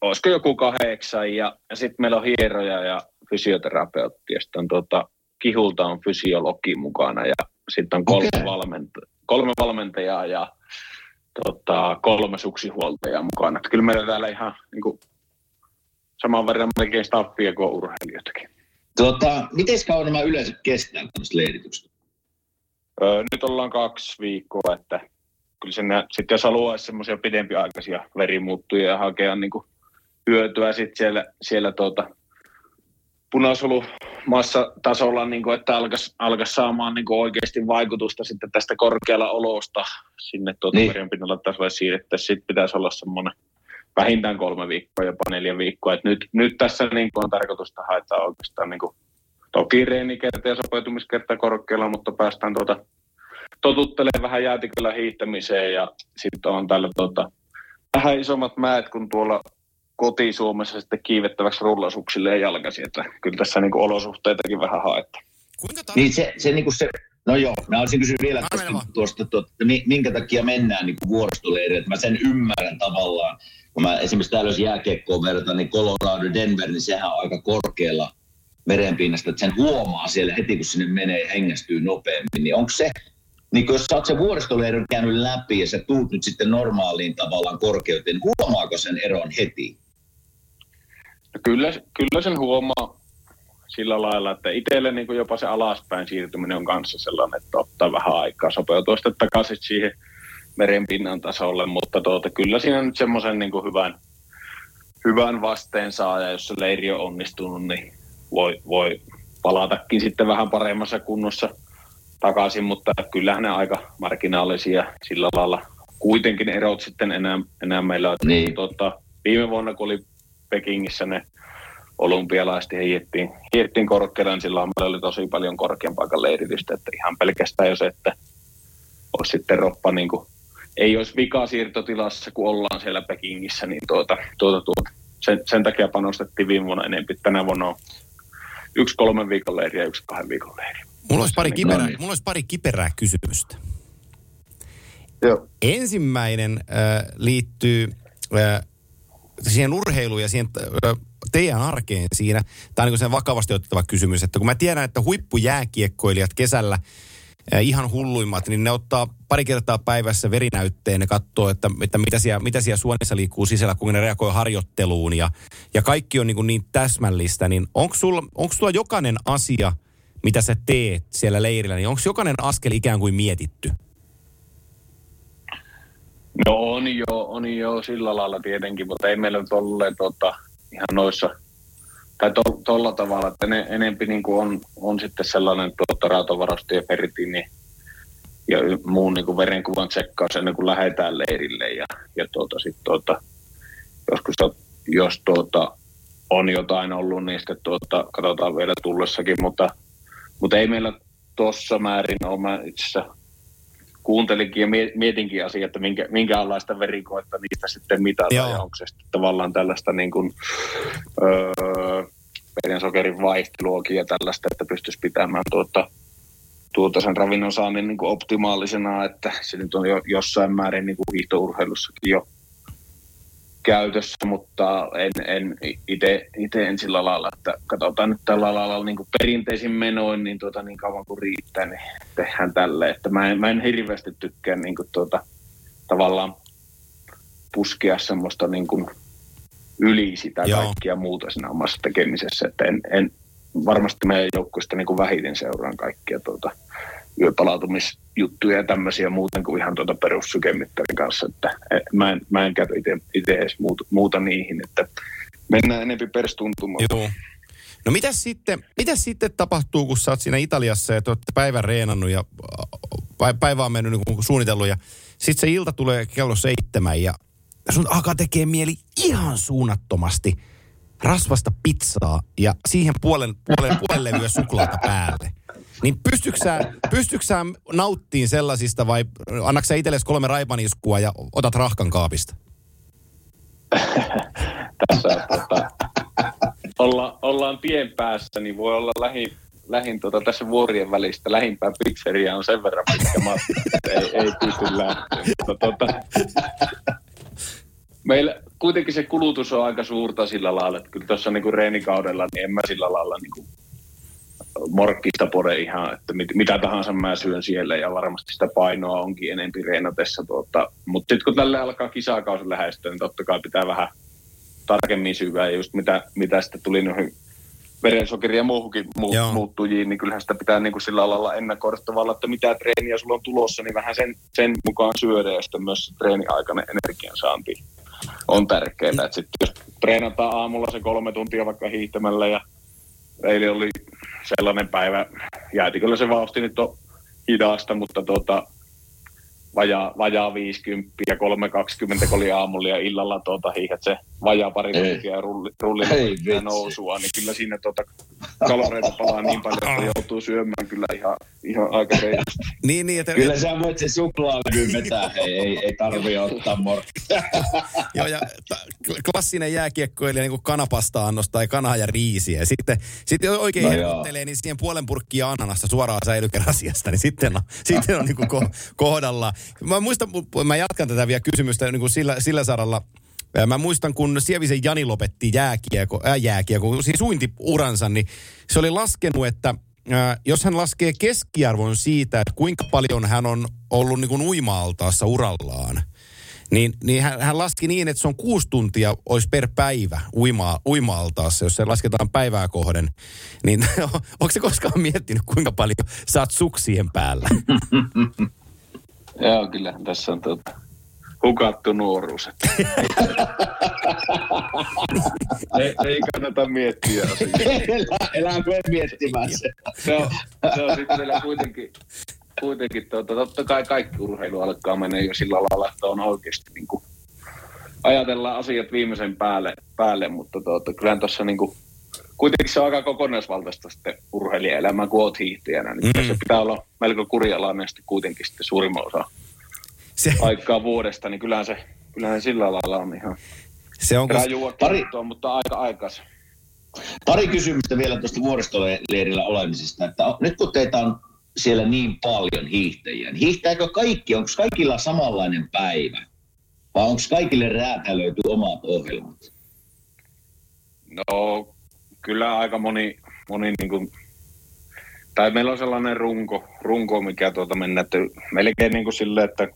olisiko joku kahdeksan ja, ja sitten meillä on hieroja ja fysioterapeutti ja sitten on tuota, kihulta on fysiologi mukana ja sitten on kolme, Okei. valmenta, kolme valmentajaa ja tota, kolme suksihuoltajaa mukana. Että kyllä meillä täällä ihan niin kuin, saman verran melkein staffia kuin urheilijoitakin. Tota, miten kauan nämä yleensä kestää tämmöistä leiritykset? Öö, nyt ollaan kaksi viikkoa, että kyllä sinne, sit jos haluaisi semmoisia pidempiaikaisia verimuuttuja ja hakea niin kuin hyötyä sit siellä, siellä tuota, punaisolumassatasolla, niin kuin, että alkaisi alkais saamaan niin kuin oikeasti vaikutusta sitten tästä korkealla olosta sinne tuota Niin. merenpinnalla tasolle siirrettäisiin. Sitten pitäisi olla semmoinen vähintään kolme viikkoa, jopa neljä viikkoa. Et nyt, nyt tässä niin kuin on tarkoitusta haetaan oikeastaan niin kuin, toki reenikerta ja sopeutumiskerta korkealla, mutta päästään tuota, totuttelemaan vähän jäätiköllä hiihtämiseen ja sitten on tällä tuota, vähän isommat mäet kuin tuolla koti-Suomessa sitten kiivettäväksi rullasuksille ja jalkasi, että kyllä tässä niin kuin olosuhteitakin vähän haetaan. Kuinka tar- Niin se, se, niinku se No joo, mä olisin kysynyt vielä tuosta, tuosta, tuosta mi- minkä takia mennään niin vuoristoleirille. Mä sen ymmärrän tavallaan. Kun mä esimerkiksi täällä jos jääkiekkoon verrataan, niin Colorado, Denver, niin sehän on aika korkealla merenpinnasta, että sen huomaa siellä heti, kun sinne menee ja hengästyy nopeammin. Niin onko se, niin kun jos sä oot sen vuoristoleirin käynyt läpi ja sä tuut nyt sitten normaaliin tavallaan korkeuteen, niin huomaako sen eron heti? Kyllä, kyllä sen huomaa sillä lailla, että itselle niin jopa se alaspäin siirtyminen on kanssa sellainen, että ottaa vähän aikaa sopeutua sitten takaisin siihen merenpinnan tasolle, mutta tuota, kyllä siinä nyt semmoisen niin hyvän, hyvän vasteen saa, ja jos se leiri on onnistunut, niin voi, voi palatakin sitten vähän paremmassa kunnossa takaisin, mutta kyllähän ne aika marginaalisia sillä lailla. Kuitenkin erot sitten enää, enää meillä, niin. tuota, viime vuonna kun oli Pekingissä ne olympialaiset hiettiin, hiettiin korkealle, niin silloin meillä oli tosi paljon korkean paikan leiritystä, että ihan pelkästään jos, että olisi sitten roppa niin kuin, ei olisi siirtotilassa, kun ollaan siellä Pekingissä, niin tuota, tuota, tuota, sen, sen, takia panostettiin viime vuonna enemmän. Tänä vuonna on yksi kolmen viikon leiri ja yksi kahden viikon leiri. Mulla olisi pari, kiperää, niin. mulla olisi pari kiperää kysymystä. Joo. Ensimmäinen äh, liittyy äh, siihen urheiluun ja siihen teidän arkeen siinä. Tämä on niin sen vakavasti otettava kysymys, että kun mä tiedän, että huippujääkiekkoilijat kesällä ihan hulluimmat, niin ne ottaa pari kertaa päivässä verinäytteen ja katsoo, että, että mitä, siellä, mitä siellä suonissa liikkuu sisällä, kun ne reagoi harjoitteluun ja, ja kaikki on niin, niin täsmällistä, niin onko sulla, onko sulla jokainen asia – mitä sä teet siellä leirillä, niin onko jokainen askel ikään kuin mietitty? No on jo, on jo sillä lailla tietenkin, mutta ei meillä nyt ole tota, ihan noissa, tai tuolla to, tavalla, että ne enempi niin kuin on, on sitten sellainen tuota, rautovarasto ja ferritiini ja muun niin kuin verenkuvan tsekkaus ennen kuin lähdetään leirille ja, ja tuota, sit, tuota, joskus jos tuota, on jotain ollut, niin sitten tuota, katsotaan vielä tullessakin, mutta mutta ei meillä tuossa määrin ole. Mä itse kuuntelinkin ja mietinkin asiaa, että minkä, minkälaista verikoetta niistä sitten mitata Joo. ja onko se sitten tavallaan tällaista niin kuin, öö, sokerin vaihteluakin ja tällaista, että pystyisi pitämään tuota, tuota sen ravinnon saannin niin kuin optimaalisena, että se nyt on jo jossain määrin niin kuin hiihtourheilussakin jo käytössä, mutta en, en itse en sillä lailla, että katsotaan nyt tällä lailla niin kuin perinteisin menoin, niin, tuota, niin kauan kuin riittää, niin tehdään tälle. Että mä, en, mä en hirveästi tykkää niin kuin tuota, tavallaan puskea semmoista niin kuin yli sitä Joo. kaikkia muuta siinä omassa tekemisessä, että en, en varmasti meidän joukkueesta niin kuin vähiten seuraan kaikkia tuota, yöpalautumisjuttuja ja tämmöisiä muuten kuin ihan tuota perussykemittarin kanssa, että e, mä en, mä en käy itse edes muuta, muuta, niihin, että mennään enempi perstuntumaan. Joo. No mitä sitten, mitä sitten tapahtuu, kun sä oot siinä Italiassa ja te olette päivän reenannut ja päivä on mennyt niin suunnitellut ja sitten se ilta tulee kello seitsemän ja sun alkaa tekee mieli ihan suunnattomasti rasvasta pizzaa ja siihen puolen, puolen, puolen levyä suklaata päälle. Niin pystyksä, pystyksä nauttiin sellaisista vai annaksä itsellesi kolme raipaniskua ja otat rahkan kaapista? Tässä tota, olla, ollaan tien päässä, niin voi olla lähi, lähin tota, tässä vuorien välistä. Lähimpään pizzeria on sen verran pitkä matka, ei, ei pysty lähteä. Tota, meillä kuitenkin se kulutus on aika suurta sillä lailla, että kyllä tuossa niin reenikaudella, niin en mä sillä lailla niin kuin morkkista pore ihan, että mit, mitä tahansa mä syön siellä ja varmasti sitä painoa onkin enempi reenatessa. Tuota, mutta sitten kun tälle alkaa kisakausi lähestyä, niin totta kai pitää vähän tarkemmin syvää ja just mitä, mitä sitten tuli noihin verensokeri ja muuhunkin mu- muuttujiin, niin kyllähän sitä pitää niin kuin sillä lailla ennakoida tavalla, että mitä treeniä sulla on tulossa, niin vähän sen, sen mukaan syödä ja sitten myös treeniaikainen energiansaanti on tärkeää. Että sitten jos treenataan aamulla se kolme tuntia vaikka hiihtämällä ja eilen oli sellainen päivä, jääti kyllä se vauhti nyt on hidasta, mutta tuota, vajaa, vajaa 50 ja 320 kun oli aamulla ja illalla tuota, hiihet se vajaa pari tuntia ja rulli, rulli ja nousua, niin kyllä siinä tuota, kaloreita palaa niin paljon, että joutuu syömään kyllä ihan, ihan aika reilusti. Niin, niin, että... Kyllä sä voit se suklaalevy vetää, hei, ei, ei tarvi ottaa morkkia. Joo, ja klassinen jääkiekkoilija niin kuin kanapasta-annos tai kanaa ja riisiä. Sitten, sitten oikein no herkuttelee, niin siihen puolen purkkia ananasta suoraan säilykerasiasta, niin sitten on, sitten on niin kuin kohdalla. Mä muistan, mä jatkan tätä vielä kysymystä niin kuin sillä, sillä saralla. Mä muistan, kun Sievisen Jani lopetti jääkiekko, äh, jääkiekko siis uintiuransa, niin se oli laskenut, että äh, jos hän laskee keskiarvon siitä, että kuinka paljon hän on ollut niin kuin uima-altaassa urallaan, Niin, niin hän, hän laski niin, että se on kuusi tuntia olisi per päivä uima, uima-altaassa, jos se lasketaan päivää kohden. Niin onko se koskaan miettinyt, kuinka paljon saat suksien päällä? Joo, kyllä tässä on tuota, hukattu nuoruus. Ei, ei kannata miettiä asiaa. Elä, elää me miettimään se. Se on, se on sitten vielä kuitenkin, kuitenkin tuota, totta kai kaikki urheilu alkaa mennä jo sillä lailla, että on oikeasti niin kuin, ajatellaan asiat viimeisen päälle, päälle mutta tuota, kyllähän tuossa niin kuin, kuitenkin se on aika kokonaisvaltaista sitten urheilijaelämää, kun oot hiihtäjänä. Niin mm. Se pitää olla melko kurialainen sitten kuitenkin sitten suurimman osa Se, aikaa vuodesta, niin kyllähän se, kyllähän se sillä lailla on ihan se on, kun, rajua Pari- kuntoon, mutta aika aikas. Pari kysymystä vielä tuosta vuoristoleirillä olemisesta. Että nyt kun teitä on siellä niin paljon hiihtäjiä, niin hiihtääkö kaikki? Onko kaikilla samanlainen päivä? Vai onko kaikille räätälöity omat ohjelmat? No, kyllä aika moni, moni niin kuin, tai meillä on sellainen runko, runko mikä tuota mennä, että melkein niin kuin silleen, että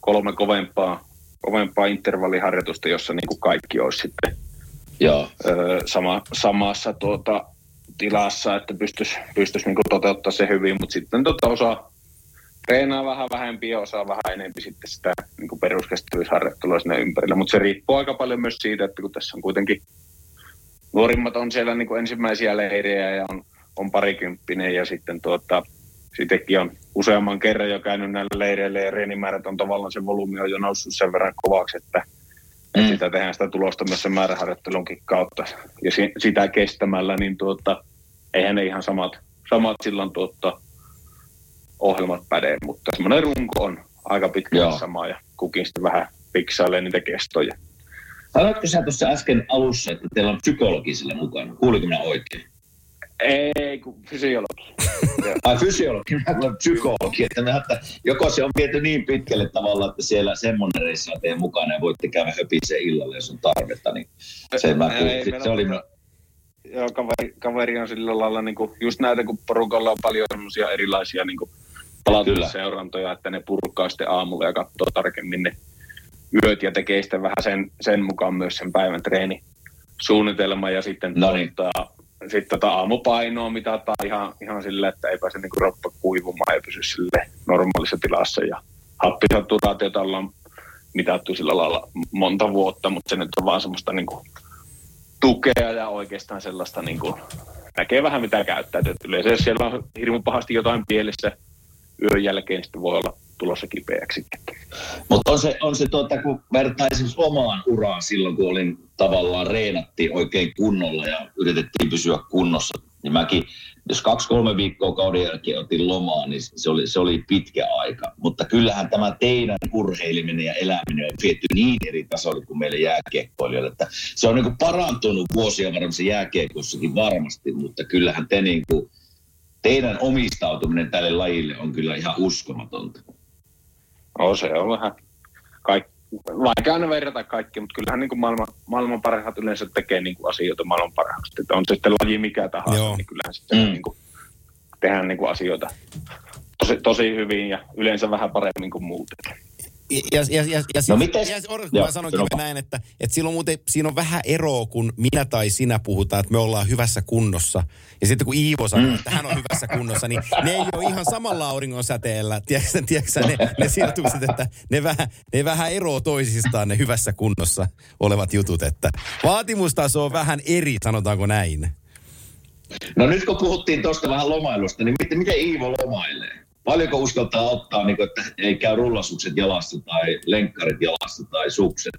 kolme kovempaa, kovempaa intervalliharjoitusta, jossa niin kuin kaikki olisi sitten Joo. öö, sama, samassa tuota, tilassa, että pystyisi pystyis niinku toteuttaa se hyvin, mutta sitten tota osa treenaa vähän vähempi ja osaa vähän enemmän sitten sitä niinku peruskestävyysharjoittelua sinne ympärillä, mutta se riippuu aika paljon myös siitä, että kun tässä on kuitenkin nuorimmat on siellä niinku ensimmäisiä leirejä ja on, on parikymppinen ja sitten tuota, sittenkin on useamman kerran jo käynyt näillä leireillä ja reenimäärät on tavallaan se volyymi on jo noussut sen verran kovaksi, että Mm. sitä tehdään sitä tulosta myös sen määräharjoittelunkin kautta. Ja si- sitä kestämällä, niin tuota, eihän ne ihan samat, samat silloin tuota, ohjelmat päde, mutta semmoinen runko on aika pitkälle Joo. sama ja kukin sitten vähän piksailee niitä kestoja. Sanoitko sä tuossa äsken alussa, että teillä on psykologi sillä mukana? Kuuliko minä oikein? Ei, kun fysiologi. Ai fysiologi, minä psykologi. Että mä, että joko se on viety niin pitkälle tavalla, että siellä semmoinen reissi on teidän mukana ja voitte käydä höpiseen illalle, jos on tarvetta. Niin se, mä Ei, se oli, tota- Joo, kaveri, kaveri on sillä lailla, niin kuin, just näitä, kun porukalla on paljon semmoisia erilaisia niin palautusseurantoja, että ne purkaa sitten aamulla ja katsoo tarkemmin ne yöt ja tekee sitten vähän sen, sen mukaan myös sen päivän treeni suunnitelma ja sitten No niin. tuota, sitten tota aamupainoa mitataan ihan, ihan sille, että ei pääse niinku roppa kuivumaan ja pysy sille normaalissa tilassa ja happisaturaatiota ollaan mitattu sillä lailla monta vuotta, mutta se nyt on vaan semmoista niinku tukea ja oikeastaan sellaista niin kuin, näkee vähän mitä käyttää. Et yleensä jos siellä on hirmu pahasti jotain pielessä yön jälkeen, niin sitten voi olla tulossa kipeäksi. Mutta on se, on se tuota, kun esimerkiksi omaan uraan silloin, kun olin tavallaan reenattiin oikein kunnolla ja yritettiin pysyä kunnossa, niin mäkin, jos kaksi-kolme viikkoa kauden jälkeen otin lomaa, niin se oli, se oli pitkä aika. Mutta kyllähän tämä teidän urheileminen ja eläminen on viety niin eri tasolle kuin meille jääkiekkoilijoille, että se on niin kuin parantunut vuosia varmasti jääkiekossakin varmasti, mutta kyllähän te niin kuin, teidän omistautuminen tälle lajille on kyllä ihan uskomatonta. No se on vähän kaik, vaikea aina verrata kaikki, mutta kyllähän niin kuin maailman, maailman parhaat yleensä tekee niin kuin asioita maailman parhaaksi. Että on se sitten laji mikä tahansa, Joo. niin kyllähän sitten Mm. mm. niin kuin, tehdään niin kuin asioita tosi, tosi hyvin ja yleensä vähän paremmin kuin muut. Ja, ja, ja, ja, No mites- ja mä sanonkin sanoppa. näin, että, että silloin muuten, siinä on vähän eroa, kun minä tai sinä puhutaan, että me ollaan hyvässä kunnossa. Ja sitten kun Iivo sanoo, Mm. että hän on hyvässä kunnossa, niin ne ei ole ihan samalla auringon säteellä. Tiedätkö, tiedätkö ne, ne sijoitukset, että ne vähän, ne vähän eroo toisistaan ne hyvässä kunnossa olevat jutut. Että vaatimustaso on vähän eri, sanotaanko näin. No nyt kun puhuttiin tuosta vähän lomailusta, niin miten, miten Iivo lomailee? Paljonko uskaltaa ottaa, niin kuin, että ei käy rullasukset jalassa tai lenkkarit jalassa tai sukset?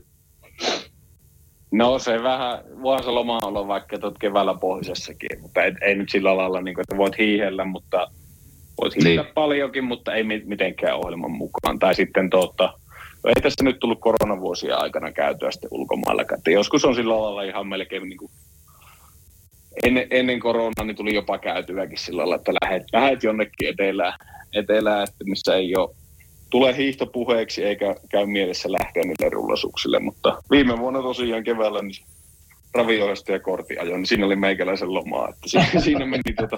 No se vähän, voihan se loma olla vaikka tuot keväällä pohjoisessakin, mutta ei, ei nyt sillä lailla, niin kuin, että voit hiihellä, mutta voit hiihtää Niin. paljonkin, mutta ei mi- mitenkään ohjelman mukaan. Tai sitten tuota, ei tässä nyt tullut koronavuosien aikana käytyä sitten ulkomailla. Että joskus on sillä lailla ihan melkein niin kuin, ennen, ennen koronaa niin tuli jopa käytyäkin sillä lailla, että lähet, lähet jonnekin etelään, etelään, että missä ei ole tule hiihtopuheeksi eikä käy mielessä lähteä niille rullasuksille, mutta viime vuonna tosiaan keväällä niin ravioista ja kortiajo, niin siinä oli meikäläisen lomaa, että siinä, siinä meni tuota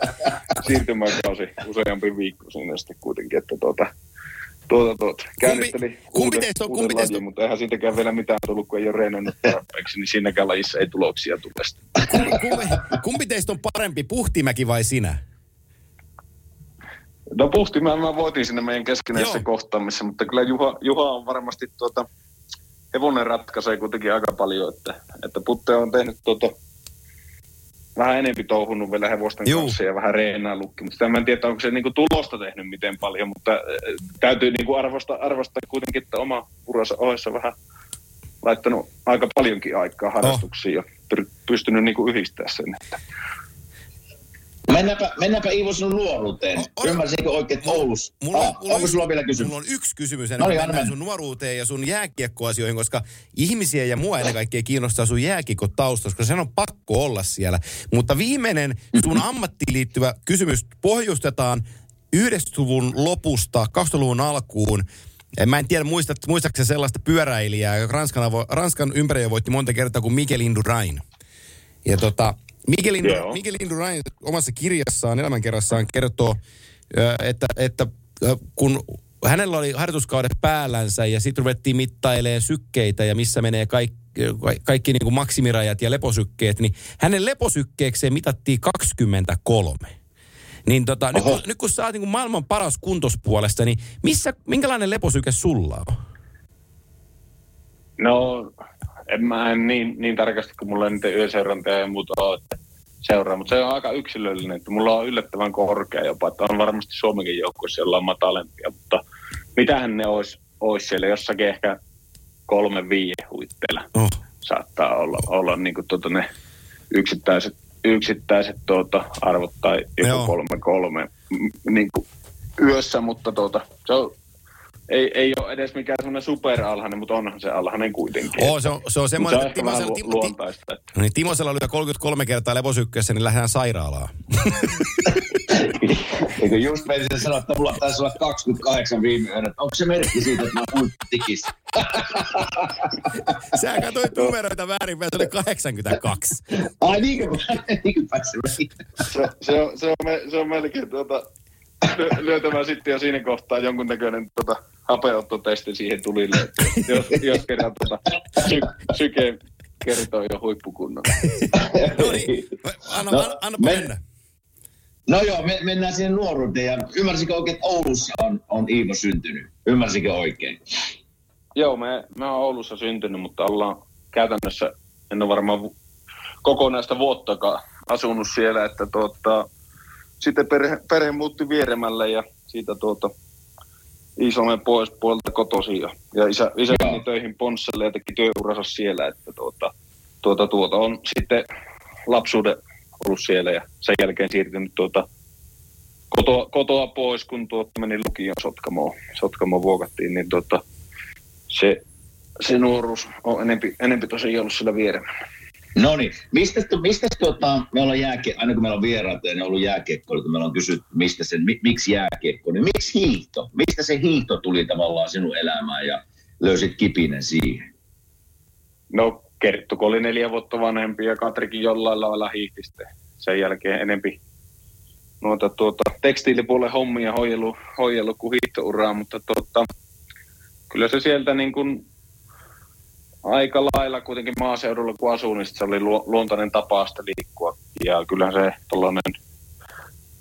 siirtymäkausi useampi viikko siinä sitten kuitenkin, että tuota, tuota, tuota. Käynnisteli kumpi, kumpi teistä on- kumpi teistä on- mutta eihän siitäkään vielä mitään tullut, kun ei ole reenannut tarpeeksi, niin siinäkään lajissa ei tuloksia tule kumpi, kumpi, kumpi teistä on parempi, Puhtimäki vai sinä? No Puhti, mä, mä voitin sinne meidän keskinäisessä Joo. kohtaamissa, mutta kyllä Juha, Juha on varmasti tuota, hevonen ratkaisee kuitenkin aika paljon, että, että Putte on tehnyt tuota, vähän enempi touhunut vielä hevosten Juu. kanssa ja vähän reenaillutkin, mutta mä en tiedä, onko se niinku tulosta tehnyt miten paljon, mutta äh, täytyy niinku arvostaa, arvostaa kuitenkin, että oma uransa ohessa vähän laittanut aika paljonkin aikaa harrastuksiin ja pyr- pystynyt niinku yhdistämään sen. Että. Mennäänpä, mennäänpä Iivo sinun nuoruuteen. O- Ymmärsinkö oikein, että Oulus? Mulla, on- ah, mulla, on onko sulla vielä kysymys? Mulla on yksi kysymys ennen No kuin niin, mennään anna sun nuoruuteen ja sun jääkiekkoasioihin, koska ihmisiä ja mua ennen kaikkea kiinnostaa sun jääkiekko tausta, koska sen on pakko olla siellä. Mutta viimeinen sun ammattiin liittyvä kysymys pohjustetaan 90-luvun lopusta 2000-luvun alkuun. Mä en tiedä, muistat, muistaakseni sellaista pyöräilijää, joka Ranskan, Ranskan ympärillä voitti monta kertaa kuin Mikel Indurain. Ja tota, Indu, Joo. Mikel Indurain omassa kirjassaan, elämänkerrassaan kertoo, että, että kun hänellä oli harjoituskaudet päällänsä ja sitten ruvettiin mittailemaan sykkeitä ja missä menee kaikki, kaikki niin kuin maksimirajat ja leposykkeet, niin hänen leposykkeekseen mitattiin 23. Niin tota, nyt, kun, nyt kun sä oot niin kuin maailman paras kuntospuolesta, niin missä, minkälainen leposyke sulla on? No, en mä en niin, niin tarkasti, kun mulla niitä yöseurantoja ja muuta ole, että seuraa, mutta se on aika yksilöllinen, että mulla on yllättävän korkea jopa, että on varmasti Suomenkin joukkueessa, jolla on matalempia, mutta mitähän ne olisi, olisi siellä jossakin ehkä kolme viiden huitteilla Oh. saattaa olla, olla niin kuin tuota ne yksittäiset, yksittäiset tuota arvot tai Joo. joku kolme kolme m- niin kuin yössä, mutta tuota, se on, ei, ei ole edes mikään semmoinen superalhainen, mutta onhan se alhainen kuitenkin. Oo, se on, se on semmoinen, se on että Timosella, lu- luontaista. Että. no niin, Timosella lyö 33 kertaa leposykkeessä, niin lähdetään sairaalaan. Eikö just menisin sanoa, että mulla taisi olla 28 viime yönä. että Onko se merkki siitä, että mä oon tikis? Sä katsoit numeroita väärin, se oli 82. Ai niinkö, niinkö päässä Se, se, on, se, on, se on melkein tuota, lyö- lyötävä sitten jo siinä kohtaa jonkunnäköinen tuota, hapeuttotesti siihen tulille. Että jos, jos kerran tuota, sy, syke kertoo jo huippukunnon. No niin, anna, No, anna, annapa me- mennä. No joo, me, mennään sinne nuoruuteen. Ja ymmärsikö oikein, että Oulussa on, on Iivo syntynyt? Ymmärsikö oikein? Joo, me, mä oon Oulussa syntynyt, mutta ollaan käytännössä, en ole varmaan kokonaista vuottakaan asunut siellä, että tuota, sitten perhe, perhe muutti Vieremälle ja siitä tuota, Iisalmen pois puolta kotosi ja, ja isä, isä meni töihin Ponsselle ja teki työuransa siellä, että tuota, tuota, tuota, on sitten lapsuuden ollut siellä ja sen jälkeen siirtynyt tuota, kotoa, kotoa pois, kun tuota, meni lukioon Sotkamoon, Sotkamoon vuokattiin, niin tuota, se, se nuoruus on enempi, enempi tosiaan ollut sillä vieremällä. No niin, mistä, mistä tuota, me ollaan jääkie, aina kun meillä on vieraita ja ne on ollut jääkiekkoja, kun meillä on kysytty, mistä sen, mi, miksi jääkiekko, niin miksi hiihto? Mistä se hiihto tuli tavallaan sinun elämään ja löysit kipinen siihen? No Kerttu, kun oli neljä vuotta vanhempi ja Katrikin jollain lailla hiihti sen jälkeen enempi noita tuota, tekstiilipuolen hommia hoidellut, hoidellut kuin hiihtouraa, mutta tuota, kyllä se sieltä niin kuin aika lailla kuitenkin maaseudulla kun asuu, niin se oli lu- luontainen tapa sitä liikkua. Ja kyllähän se tollainen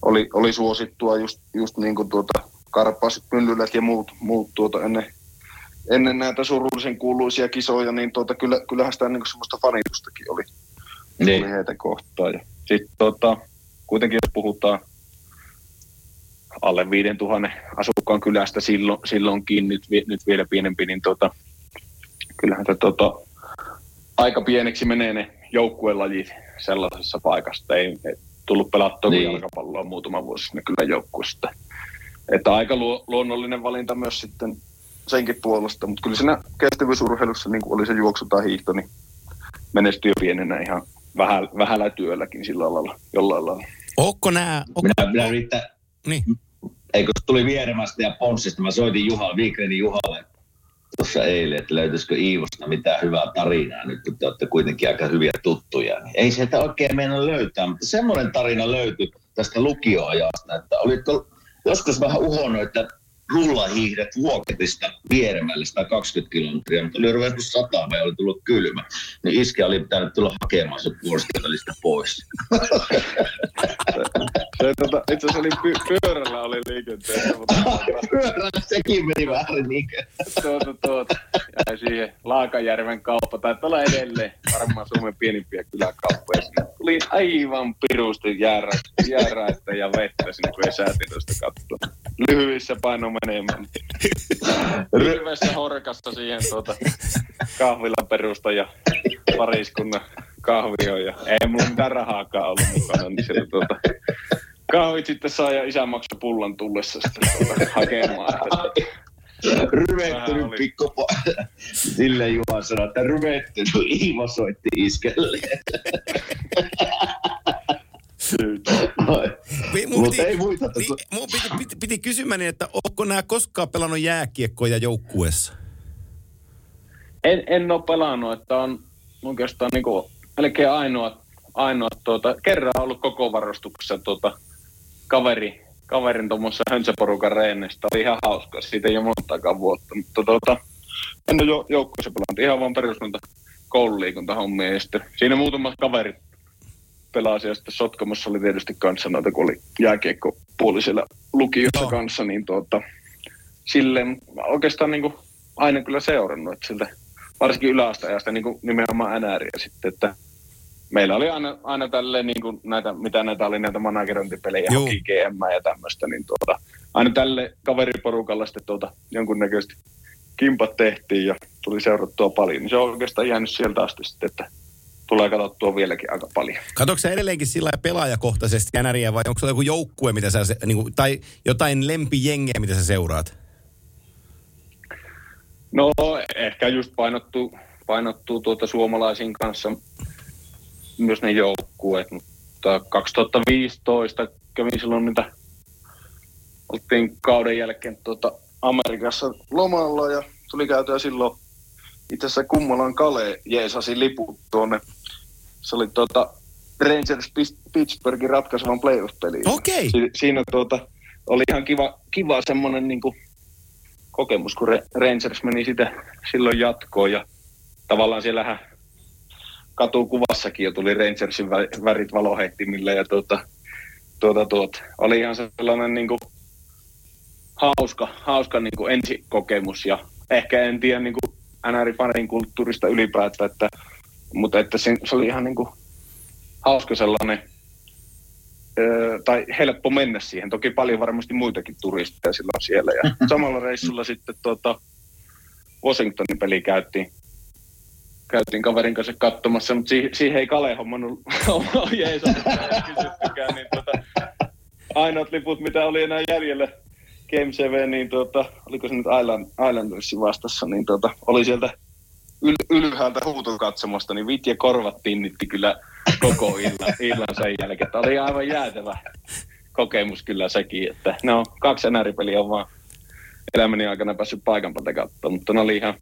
oli, oli suosittua just, just niin kuin tuota karppaiset, myllylät ja muut, muut tuota ennen, ennen näitä surullisen kuuluisia kisoja, niin tuota, kyllä, kyllähän sitä niin kuin semmoista fanitustakin oli, Niin. oli heitä kohtaan. Ja sitten tuota, kuitenkin jos puhutaan alle 5000 asukkaan kylästä silloin, silloinkin, nyt, nyt vielä pienempi, niin tuota, kyllähän se tuota, aika pieneksi menee ne joukkuelajit sellaisessa paikassa. Ei, ei tullut pelattua Niin. niin. jalkapalloa muutama vuosi sinne kyllä joukkueesta. Että aika luo, luonnollinen valinta myös sitten senkin puolesta, mutta kyllä siinä kestävyysurheilussa niin kuin oli se juoksu tai hiihto, niin menestyi jo pienenä ihan vähä, vähällä työlläkin sillä lailla, jollain lailla. Onko nämä... Minä, minä yrittän, Niin. eikö tuli Vieremästä ja Ponssista, mä soitin Juhalle, Viikrenin Juhalle tuossa eilen, että löytyisikö Iivosta mitään hyvää tarinaa nyt, kun te olette kuitenkin aika hyviä tuttuja. Niin ei sieltä oikein mennä löytää, mutta semmoinen tarina löytyi tästä lukioajasta, että olitko joskus vähän uhonnut, että rullahiihdet Vuoketista Vieremälle 120 kilometriä, mutta oli ruvennut sataa ja oli tullut kylmä. Niin iskä oli pitänyt tulla hakemaan se puolustelista pois. Se, tota, itse asiassa oli py- pyörällä oli liikenteessä, mutta Pyörällä sekin meni vähän niin tuota, tuota, jäi siihen Laakajärven kauppa, tai olla edelleen varmaan Suomen pienimpiä kyläkauppoja. Sinne tuli aivan pirusti jäärä, jääräistä ja vettä sinne, kun ei säätiloista katsoa. Lyhyissä paino menemään. Ryhmässä horkassa siihen tuota, kahvilan perusta ja pariskunnan kahvioon. Ja ei mulla mitään rahaakaan ollut mukana, niin siellä tuota, kahvit sitten saa ja isä maksoi pullan tullessa sitten tuota, hakemaan. Ryvettynyt pikku Sille Juha sanoi, että ryvettynyt Iivo soitti iskelle. Mun Mutta piti- ei muita. Niin, mun piti, piti, piti kysymään, niin, että onko nämä koskaan pelannut jääkiekkoja joukkueessa? en, en ole pelannut, että on oikeastaan niin kuin, melkein ainoa, ainoa tuota, kerran ollut koko varustuksessa tuota, kaveri, kaverin tuommoissa hönsäporukan reenestä. Oli ihan hauska. Siitä ei ole montakaan vuotta. Mutta tuota, en ole jo, joukkueessa pelannut. Ihan vaan peruskunta koululiikuntahommia. Ja sitten siinä muutamat kaverit pelasi. Ja sitten Sotkamossa oli tietysti kanssa noita, kun oli jääkiekkopuoli siellä lukiossa Joo. kanssa. Niin tuota, silleen oikeastaan niin kuin aina kyllä seurannut. Että siltä, varsinkin yläasteajasta niin kuin nimenomaan NRiä sitten, että meillä oli aina, aina tälleen niin kuin näitä, mitä näitä oli näitä managerointipelejä, Juu. hoki GM ja tämmöistä, niin tuota, aina tälle kaveriporukalla sitten tuota, jonkunnäköisesti kimpat tehtiin ja tuli seurattua paljon, niin se on oikeastaan jäänyt sieltä asti sitten, että tulee katsottua vieläkin aika paljon. Katsoitko sä edelleenkin sillä lailla pelaajakohtaisesti NRiä vai onko se joku joukkue, mitä sä, niin kuin, tai jotain lempijengeä, mitä sä seuraat? No ehkä just painottuu, painottuu tuota suomalaisiin kanssa myös ne joukkueet, mutta 2015 kävin silloin niitä, oltiin kauden jälkeen tuota Amerikassa lomalla ja tuli käytyä silloin itse asiassa Kummolan Kale jeesasi liput tuonne. Se oli tuota Rangers Pittsburghin ratkaisevan playoff-peliin. Okei. Si- siinä tuota, oli ihan kiva, kiva semmoinen niin kokemus, kun Re- Rangers meni sitä silloin jatkoon ja tavallaan siellähän katukuvassakin jo tuli Rangersin vä- värit valoheittimillä ja tuota, tuota, tuota, oli ihan sellainen niin kuin hauska, hauska niin kuin ensikokemus ja ehkä en tiedä niin kuin NR-parin kulttuurista ylipäätään, että, mutta että se, se oli ihan niin kuin hauska sellainen Öö, tai helppo mennä siihen. Toki paljon varmasti muitakin turisteja silloin siellä. Ja samalla reissulla sitten tuota, Washingtonin peli käytiin, käytiin kaverin kanssa katsomassa, mutta siihen, siihen ei Kale hommannut kysyttykään. Niin tuota, ainoat liput, mitä oli enää jäljellä Game 7, niin tuota, oliko se nyt Island, Islandersin vastassa, niin tuota, oli sieltä yl, ylhäältä huutokatsomasta, niin vit ja korvat tinnitti kyllä koko illan, illan sen jälkeen. Tämä oli aivan jäätävä kokemus kyllä sekin, että no kaksi NR-peliä on vaan elämäni aikana päässyt paikan päältä katsomaan, mutta ne oli ihan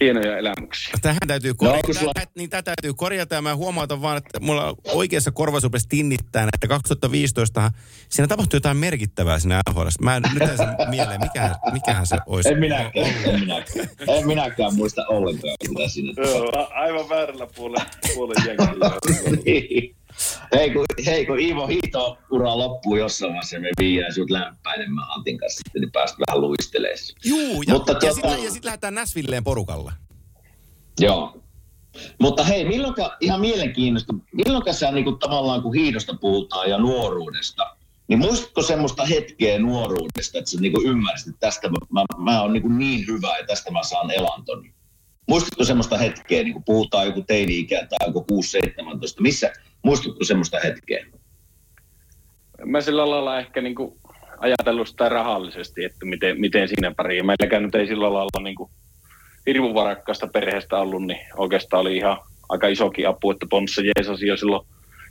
hienoja elämyksiä. Tähän täytyy No, korjata, onko sulla- tä- niin tätä täytyy korjata ja mä huomautan vaan, että mulla oikeassa korvassa rupesi tinnittää, että 2015 siinä tapahtui jotain merkittävää siinä NHL. Mä en nyt en saa mieleen, mikähän, mikähän se olisi. En minäkään, en minäkään. En minäkään muista ollenkaan, mitä siinä Joo, aivan väärällä puolella, puolella jengiä. Niin. Hei kun, hei, kun Iivo Hito ura loppuu jossain vaiheessa, me viiään sut lämpäilemään Antin kanssa sitten, niin päästä vähän luistelemaan. Juu, ja, Mutta ja tuota- sitten sit lähdetään Näsvilleen porukalla. Joo. Mutta hei, milloinka, ihan mielenkiintoista, milloinka sä niin kuin, tavallaan kun hiidosta puhutaan ja nuoruudesta, niin muistatko semmoista hetkeä nuoruudesta, että sä niin kuin ymmärsit, että tästä mä, mä, mä oon niin, kuin niin hyvä ja tästä mä saan elantoni? Muistatko semmoista hetkeä, niin kuin puhutaan joku teini-ikä tai joku 6-17, missä, muistatko semmoista hetkeä? Mä sillä lailla ehkä niin kuin ajatellut sitä rahallisesti, että miten, miten siinä pärjää. Meilläkään nyt ei sillä lailla niin kuin hirmu varakkaasta perheestä ollut, niin oikeastaan oli ihan aika isokin apu, että Ponssa jeesasi jo silloin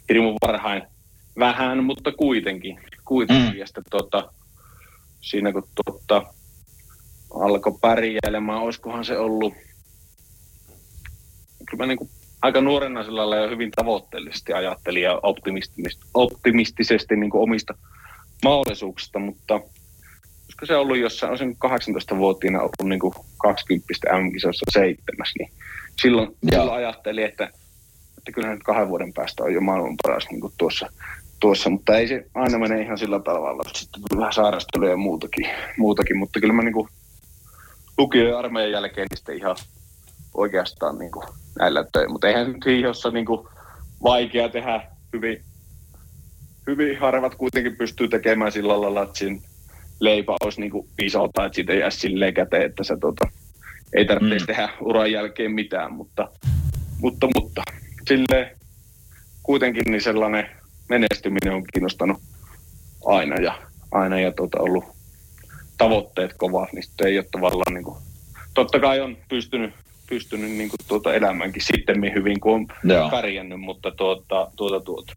hirmu varhain vähän, mutta kuitenkin. kuitenkin. Mm. Ja sitten tota, siinä kun tota, alkoi pärjäilemään, olisikohan se ollut kyllä mä niin aika nuorena sillä jo hyvin tavoitteellisesti ajattelin ja optimistisesti, optimistisesti niin kuin omista mahdollisuuksista, mutta koska se ollut jossain, olisin 18-vuotiaana ollut niin kuin 20 M-kisossa seitsemäs, niin silloin, silloin ajattelin, että, että kyllähän nyt kahden vuoden päästä on jo maailman paras niin kuin tuossa, tuossa, mutta ei se aina mene ihan sillä tavalla. Sitten tuli vähän sairastelua ja muutakin, muutakin mutta kyllä mä niin kuin lukio ja armeijan jälkeen niin sitten ihan oikeastaan niin kuin näillä töillä. Mutta eihän nyt hiihossa niin kuin vaikea tehdä hyvin, hyvin harvat kuitenkin pystyy tekemään sillä lailla, että siinä leipä olisi niin kuin iso tai että siitä ei jää silleen käteen, että se tota, ei tarvitse mm. tehdä uran jälkeen mitään, mutta, mutta, mutta sille kuitenkin niin sellainen menestyminen on kiinnostanut aina ja, aina ja tota, ollut tavoitteet kovat, niin sitten ei ole tavallaan niin kuin, totta kai on pystynyt, pystynyt niin kuin tuota elämänkin sitten hyvin, kun on Joo. pärjännyt, mutta tuota, tuota, tuota.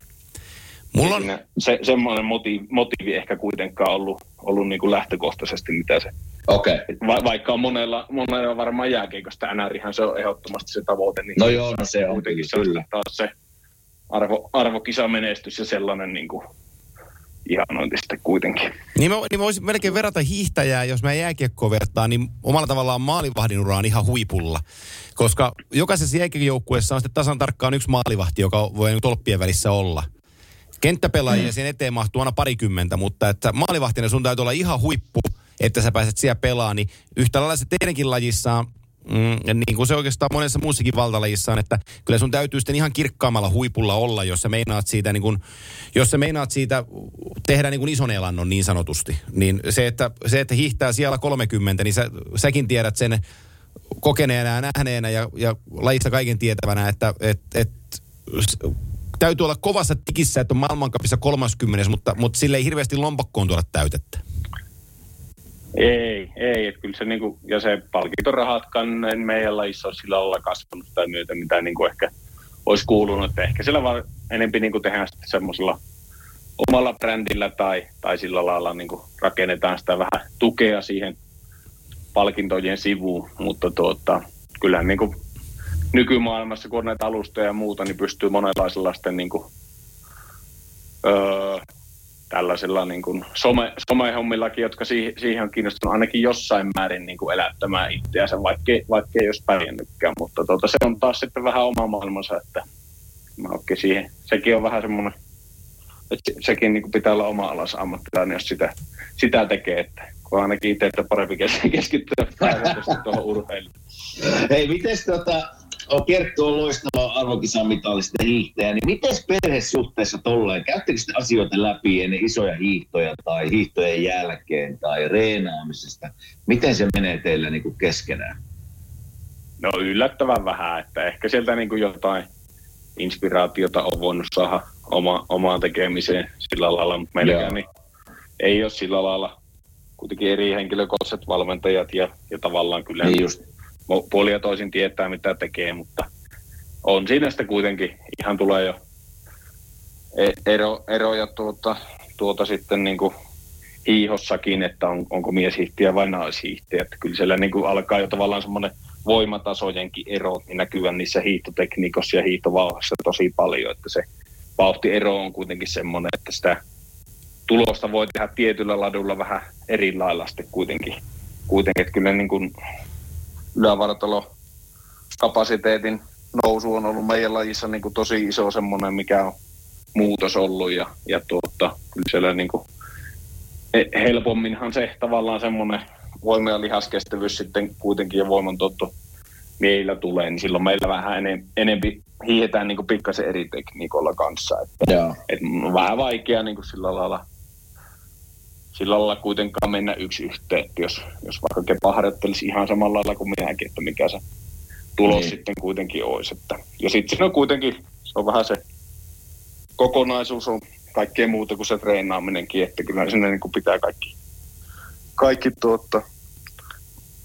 Mulla on... Se, semmoinen motiivi, motiivi ehkä kuitenkaan ollut, ollut niin kuin lähtökohtaisesti, mitä se Okay. Va- vaikka on monella, monella varmaan jääkeikosta NRihän se on ehdottomasti se tavoite. Niin no joo, no se on kuitenkin se kyllä. taas se arvo, arvokisamenestys ja sellainen niin kuin ihanointi sitten kuitenkin. Niin mä, niin mä voisin melkein verrata hiihtäjää, jos mä jääkiekkoa vertaan, niin omalla tavallaan maalivahdin ura on ihan huipulla. Koska jokaisessa jääkiekkojoukkueessa on sitten tasan tarkkaan yksi maalivahti, joka voi tolppien välissä olla. Kenttäpelaajia mm. sen eteen mahtuu aina parikymmentä, mutta että maalivahtina sun täytyy olla ihan huippu, että sä pääset siellä pelaamaan. Niin yhtä lailla se teidänkin lajissa Mm, niin kuin se oikeastaan monessa muussakin valtalajissa on, että kyllä sun täytyy sitten ihan kirkkaammalla huipulla olla, jos sä meinaat siitä, niin kuin, jos sä meinaat siitä tehdä niin kuin ison elannon niin sanotusti. Niin se, että, se, että hiihtää siellä 30, niin sä, säkin tiedät sen kokeneena ja nähneenä ja, ja lajista kaiken tietävänä, että et, et, täytyy olla kovassa tikissä, että on maailmankapissa 30, mutta, mutta sille ei hirveästi lompakkoon tuoda täytettä. Ei, ei. Että kyllä se, niin kuin, ja se palkintorahatkaan meidän lajissa olisi sillä lailla kasvanut tai myötä, mitä niin kuin ehkä olisi kuulunut. Että ehkä sillä vaan enempi niin kuin tehdään sitten semmoisella omalla brändillä tai, tai sillä lailla niin kuin rakennetaan sitä vähän tukea siihen palkintojen sivuun. Mutta tuota, kyllähän niin kuin nykymaailmassa, kun on näitä alustoja ja muuta, niin pystyy monenlaisilla sitten niin kuin, öö, tällaisilla niin kuin some, somehommillakin, jotka siihen, siihen on kiinnostunut ainakin jossain määrin niin kuin elättämään itseänsä, vaikka, vaikka ei olisi pärjännytkään. Mutta tuota, se on taas sitten vähän oma maailmansa, että mä siihen, sekin on vähän semmoinen, että sekin niin kuin pitää olla oma alas ammattilainen, jos sitä, sitä tekee, että kun ainakin itse, että parempi keskittyä tuohon urheiluun. Hei, miten tota, Kerttu on loistava arvokisamitallista hiihtäjä, niin miten perhesuhteessa tolleen? Käyttekö sitten asioita läpi ennen isoja hiihtoja tai hiihtojen jälkeen tai reenaamisesta? Miten se menee teillä niin kuin keskenään? No yllättävän vähän, että ehkä sieltä niin kuin jotain inspiraatiota on voinut saada oma, omaan tekemiseen sillä lailla, mutta meilläkään niin ei ole sillä lailla kuitenkin eri henkilökohtaiset valmentajat ja, ja tavallaan kyllä niin just puoli ja toisin tietää, mitä tekee, mutta on siinä sitten kuitenkin ihan tulee jo e- ero, eroja tuota, tuota sitten niin kuin hiihossakin, että on, onko mieshiihtiä vai naishiihtiä. Että kyllä siellä niin kuin alkaa jo tavallaan semmoinen voimatasojenkin ero niin näkyvän niissä hiihtotekniikossa ja hiihtovauhassa tosi paljon, että se vauhtiero on kuitenkin semmoinen, että sitä tulosta voi tehdä tietyllä ladulla vähän eri lailla sitten kuitenkin. kuitenkin että kyllä niin kuin ylävartalo kapasiteetin nousu on ollut meidän lajissa niin kuin tosi iso semmoinen, mikä on muutos ollut ja, ja tuota, kyllä siellä niin kuin, helpomminhan se tavallaan semmoinen voima- ja lihaskestävyys sitten kuitenkin ja voimantuotto meillä tulee, niin silloin meillä vähän enem, enempi hiihetään niin pikkasen eri tekniikolla kanssa. Että, et vähän vaikea niin kuin sillä lailla sillä lailla kuitenkaan mennä yksi yhteen, että jos, jos vaikka Kepa harjoittelisi ihan samalla lailla kuin minäkin, että mikä se tulos niin. sitten kuitenkin olisi. Että, ja sitten se on kuitenkin, se on vähän se kokonaisuus on kaikkea muuta kuin se treenaaminenkin, että kyllä sinne niin pitää kaikki, kaikki tuotta,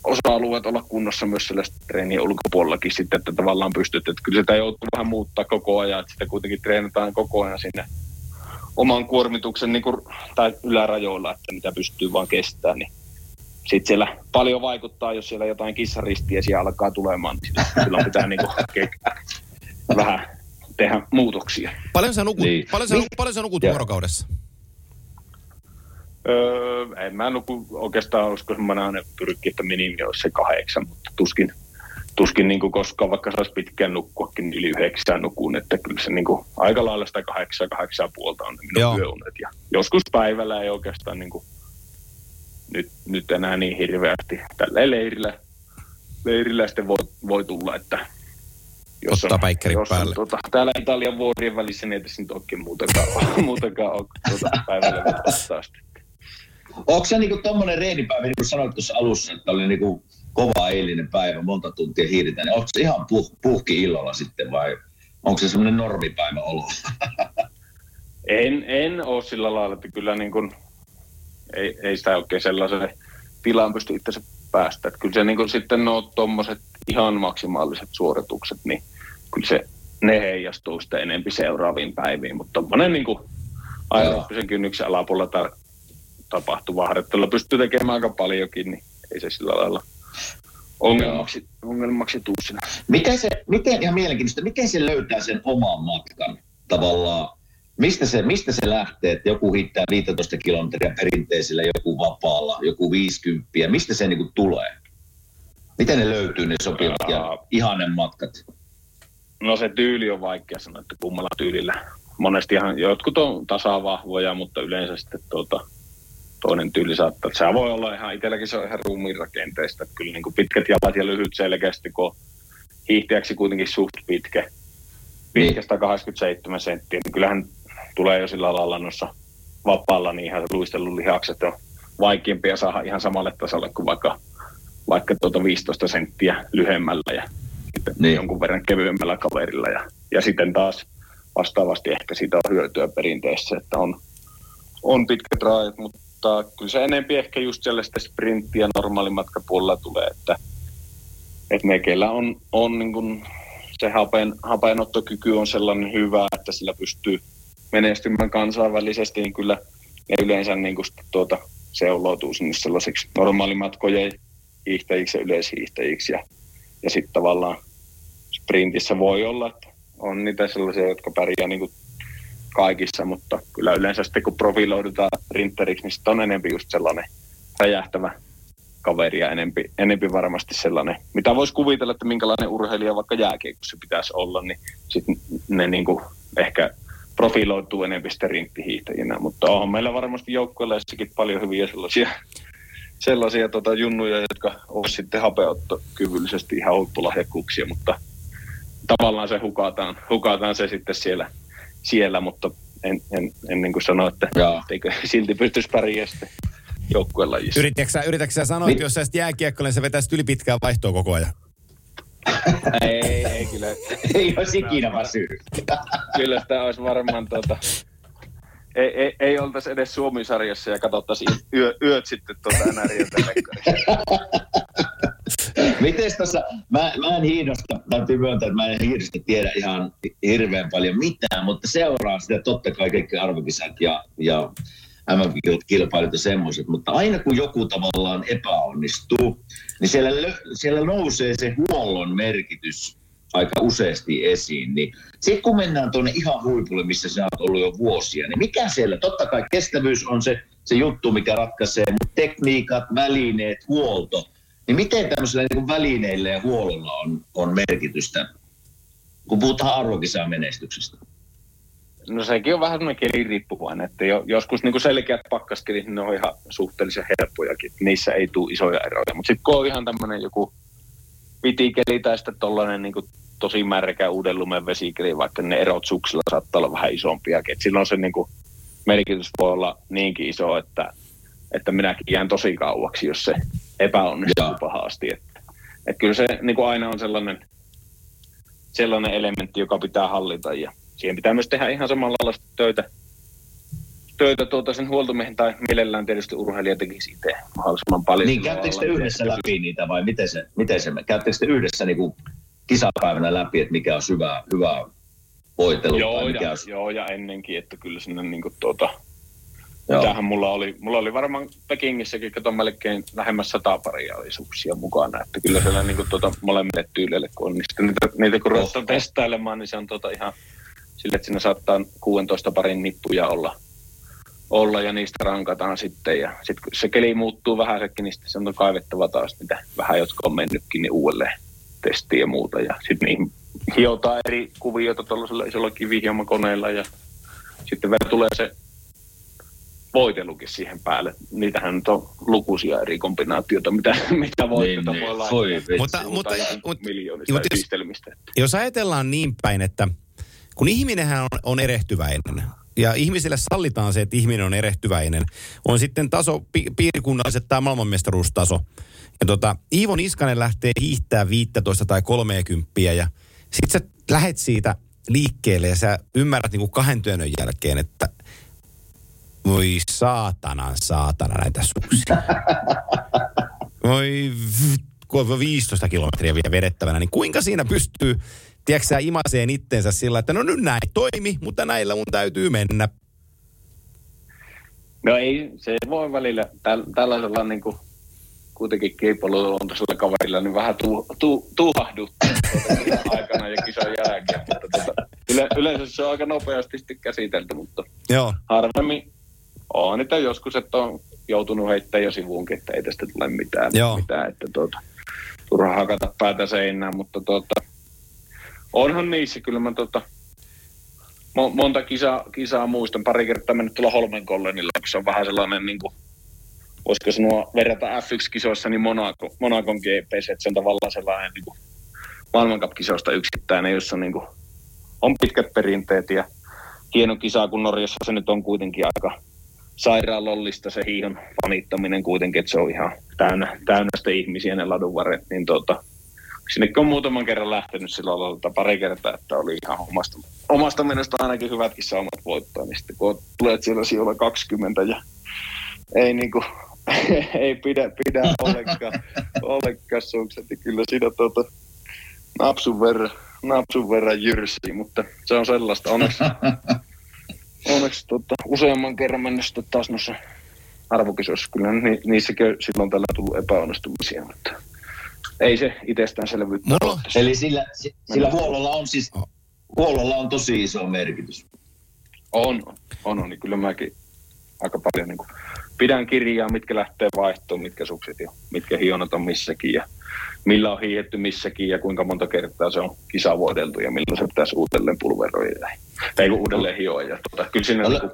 osa-alueet olla kunnossa myös sillä treenien ulkopuolellakin sitten, että tavallaan pystyt, että kyllä sitä joutuu vähän muuttaa koko ajan, että sitä kuitenkin treenataan koko ajan sinne oman kuormituksen niin kuin, tai ylärajoilla, että mitä pystyy vaan kestämään, niin sitten siellä paljon vaikuttaa, jos siellä jotain kissaristiesiä alkaa tulemaan, niin silloin pitää niin kuin, vähän tehdä muutoksia. Paljon sä nukut, niin. paljon sä, niin. paljon sä nukut vuorokaudessa? Öö, en mä nuku oikeastaan, olisiko semmoinen aina pyrkki, että minimi olisi se kahdeksan, mutta tuskin, tuskin niin kuin koskaan, vaikka saisi pitkään nukkuakin, niin yli yhdeksän nukuun, että kyllä se niin kuin, aika lailla sitä kahdeksan, kahdeksan puolta on ne minun Joo. yöunet. Ja joskus päivällä ei oikeastaan niin kuin, nyt, nyt enää niin hirveästi tällä leirillä, leirillä sitten voi, voi tulla, että jos Ottaa päikkärit jos on, päälle. Tota, täällä Italian vuorien välissä niin ei tässä nyt oikein muutakaan, muutakaan ole tuota, päivällä sitten. Onko se niinku tommonen reenipäivä, niin kuin sanoit tuossa alussa, että oli niinku kova eilinen päivä, monta tuntia hiiritään, niin onko se ihan puh, puhki illalla sitten vai onko se semmoinen normipäivä olo? En, en ole sillä lailla, että kyllä niin kuin, ei, ei sitä oikein sellaiseen tilaan pysty itse päästä. Että kyllä se niin kuin sitten nuo tuommoiset ihan maksimaaliset suoritukset, niin kyllä se, ne heijastuu sitten enempi seuraaviin päiviin. Mutta tuommoinen niin aerobisen kynnyksen alapuolella ta- tapahtuva harjoittelu pystyy tekemään aika paljonkin, niin ei se sillä lailla ongelmaksi, ongelmaksi tuu siinä. Miten se, miten, ihan mielenkiintoista, miten se löytää sen oman matkan tavallaan? Mistä se, mistä se lähtee, että joku hittää 15 kilometriä perinteisellä, joku vapaalla, joku 50, mistä se niinku tulee? Miten ne löytyy ne sopivat ja ihanen matkat? No se tyyli on vaikea sanoa, että kummalla tyylillä. Monestihan jotkut on tasavahvoja, mutta yleensä sitten tuota, toinen tyyli saattaa. Se voi olla ihan, itselläkin se on ihan ruumiin rakenteesta. Että kyllä niin kuin pitkät jalat ja lyhyt selkeästi, kun hiihtäjäksi kuitenkin suht pitkä. Pitkä 187 senttiä, niin kyllähän tulee jo sillä lailla noissa vapaalla, niin ihan luistelulihakset on vaikeampia saada ihan samalle tasolle kuin vaikka, vaikka tuota 15 senttiä lyhyemmällä ja sitten Niin. niin. jonkun verran kevyemmällä kaverilla. Ja, ja sitten taas vastaavasti ehkä siitä on hyötyä perinteessä, että on, on pitkät rajat, mutta kyllä se enempi ehkä just sellaista sprinttiä normaalimatkapuolella tulee, että, että ne, keillä on, on niin kuin se hapen, hapenottokyky on sellainen hyvä, että sillä pystyy menestymään kansainvälisesti, niin kyllä ne yleensä niin kuin tuota, seuloutuu sinne sellaisiksi normaalimatkojen hiihtäjiksi ja yleishiihtäjiksi. Ja, ja sitten tavallaan sprintissä voi olla, että on niitä sellaisia, jotka pärjää niin kuin kaikissa, mutta kyllä yleensä sitten kun profiloidutaan rinteriksi, niin sitten on enempi just sellainen räjähtävä kaveri ja enempi, enempi varmasti sellainen, mitä voisi kuvitella, että minkälainen urheilija vaikka jääkiekossa pitäisi olla, niin sitten ne niin kuin ehkä profiloituu enempi sitten rinttihiihtäjinä, mutta on meillä varmasti joukkueellissakin paljon hyviä sellaisia, sellaisia tota, junnuja, jotka ovat sitten hapeuttokyvyllisesti ihan huippulahjakkuuksia, mutta tavallaan se hukataan, hukataan se sitten siellä, siellä mutta en, en, en niin kuin sano, että Jaa. eikö silti pystyisi pärjäämään sitten joukkuelajissa. Yritätkö yritätkö sä sanoa, että jos sä olisit jääkiekko, niin sä vetäisit yli pitkään vaihtoa koko ajan? Ei, ei kyllä. Ei olisi ikinä väsynyt. Kyllä sitä olisi varmaan tota, ei, ei, ei oltaisi edes Suomi-sarjassa ja katsottaisiin yö, yöt sitten tuota NRJ Miten tässä, mä, mä en hiidosta, täytyy myöntää, että mä en hiidosta tiedä ihan hirveän paljon mitään, mutta seuraan sitä totta kai kaikki arvokisat ja, ja MM-kilpailut ja semmoiset, mutta aina kun joku tavallaan epäonnistuu, niin siellä, lö- siellä nousee se huollon merkitys aika useasti esiin. Niin sitten kun mennään tuonne ihan huipulle, missä sä oot ollut jo vuosia, niin mikä siellä, totta kai kestävyys on se, se juttu, mikä ratkaisee, mutta tekniikat, välineet, huolto, niin miten tämmöisillä niin välineillä ja huollolla on, on merkitystä, kun puhutaan arvokisaa menestyksestä? No sekin on vähän semmoinen keliriippuvainen, että jo, joskus niin selkeät pakkaskelit, ne on ihan suhteellisen helppojakin. Niissä ei tule isoja eroja. Mutta sitten kun on ihan tämmöinen joku vitikeli tai sitten tollainen niin tosi märkä uuden lumen vesikeli, vaikka ne erot suksilla saattaa olla vähän isompiakin. Et silloin se niin kuin merkitys voi olla niinkin iso, että, että minäkin jään tosi kauaksi, jos se epäonnistuu Joo. pahasti. Että, et kyllä se niin kuin aina on sellainen, sellainen elementti, joka pitää hallita ja siihen pitää myös tehdä ihan samalla lailla töitä, töitä tuota sen huoltomiehen tai mielellään tietysti urheilija tekisi itse mahdollisimman paljon. Niin, käyttekö te yhdessä että läpi niitä vai miten se, miten se käyttekö te yhdessä niin kuin kisapäivänä läpi, että mikä on hyvä, hyvä voitelu Joo tai mikä ja, on... joo, ja ennenkin, että kyllä sinne niin kuin tuota, Joo. Tämähän mulla oli, mulla oli varmaan Pekingissäkin, kato melkein lähemmäs sata paria oli suksia mukana, että kyllä siellä niin kuin, tuota, molemmille tyyleille, kun on, niin sitten niitä, niitä kun ruvetaan testailemaan, niin se on tuota ihan sille, että siinä saattaa 16 parin nippuja olla, olla ja niistä rankataan sitten. Ja sitten kun se keli muuttuu vähän sekin, niin sitten se on kaivettava taas niitä vähän, jotka on mennytkin, niin uudelleen testiin ja muuta. Ja sitten niihin hiotaan eri kuvioita tuollaisella isolla kivihiomakoneella ja sitten vielä tulee se voitelukin siihen päälle. Niitähän nyt on lukuisia eri kombinaatioita, mitä, mitä voitteita Niin, voi niin. laittaa. Voi. Mutta, mutta, mutta, miljoonista mutta jos- jos ajatellaan niin päin, että kun ihminenhän on, on erehtyväinen, ja ihmisille sallitaan se, että ihminen on erehtyväinen, on sitten taso, pi, piirikunnalliset tai maailmanmestaruustaso. Ja tota, Iivo Niskanen lähtee hiihtää 15 tai 30 ja sit sä lähet siitä liikkeelle ja sä ymmärrät niin kuin kahden työnnön jälkeen, että voi saatanan saatana näitä suksia. Voi v- kun on 15 kilometriä vielä vedettävänä, niin kuinka siinä pystyy, tiedätkö imaseen itteensä sillä, että no nyt näin toimi, mutta näillä mun täytyy mennä. No ei, se voi välillä täl, tällaisella niin kuin, kuitenkin kilpailuontoisella kaverilla niin vähän tu, tu, tuhahduttaa tuota aikana ja kisan jälkeen. Mutta tuota, yle, yleensä se on aika nopeasti sitten käsitelty, mutta Joo. harvemmin on niitä joskus, että on joutunut heittämään jo sivuunkin, että ei tästä tule mitään, Joo. mitään että tuota, turha hakata päätä seinään, mutta tuota, onhan niissä kyllä mä tuota, mo- monta kisaa, kisaa muistan, pari kertaa mennyt tuolla Holmenkollenilla, kun se on vähän sellainen niin kuin, voisiko sanoa verrata F1-kisoissa, niin Monaco, Monacon GPC, että se on tavallaan sellainen niin kuin maailmankap-kisoista yksittäinen, jossa niin kuin, on pitkät perinteet ja hieno kisa, kun Norjassa se nyt on kuitenkin aika sairaalollista se hiihon fanittaminen kuitenkin, että se on ihan täynnä, täynnä sitten ihmisiä ne ladunvarret, niin tuota, sinnekin on muutaman kerran lähtenyt sillä lailla pari kertaa, että oli ihan omasta, omasta mielestä ainakin hyvätkin saumat voittaa, niin sitten kun tulet siellä sijoilla 20 ja ei niinku, ei pidä, pidä ollenkaan, ollenkaan sukset, niin kyllä siinä tuota, napsun verran, napsun verran jyrsii, mutta se on sellaista. Onneksi, onneksi tota, useamman kerran mennyt sitten taas noissa arvokisoissa. Kyllä ni, niissäkin on silloin tällä tullut epäonnistumisia, mutta ei se itsestäänselvyyttä ole. Eli sillä, si- sillä huollolla on siis, huollolla on tosi iso merkitys. On, on, on, niin kyllä mäkin aika paljon niin kuin, pidän kirjaa, mitkä lähtee vaihtoon, mitkä sukset ja mitkä hionat on missäkin ja millä on hiihetty missäkin ja kuinka monta kertaa se on kisavoideltu ja milloin se pitäisi uudelleen pulveroida tai kun uudelleen hioa. Ja, tota, kyllä siinä Ole- niin kuin,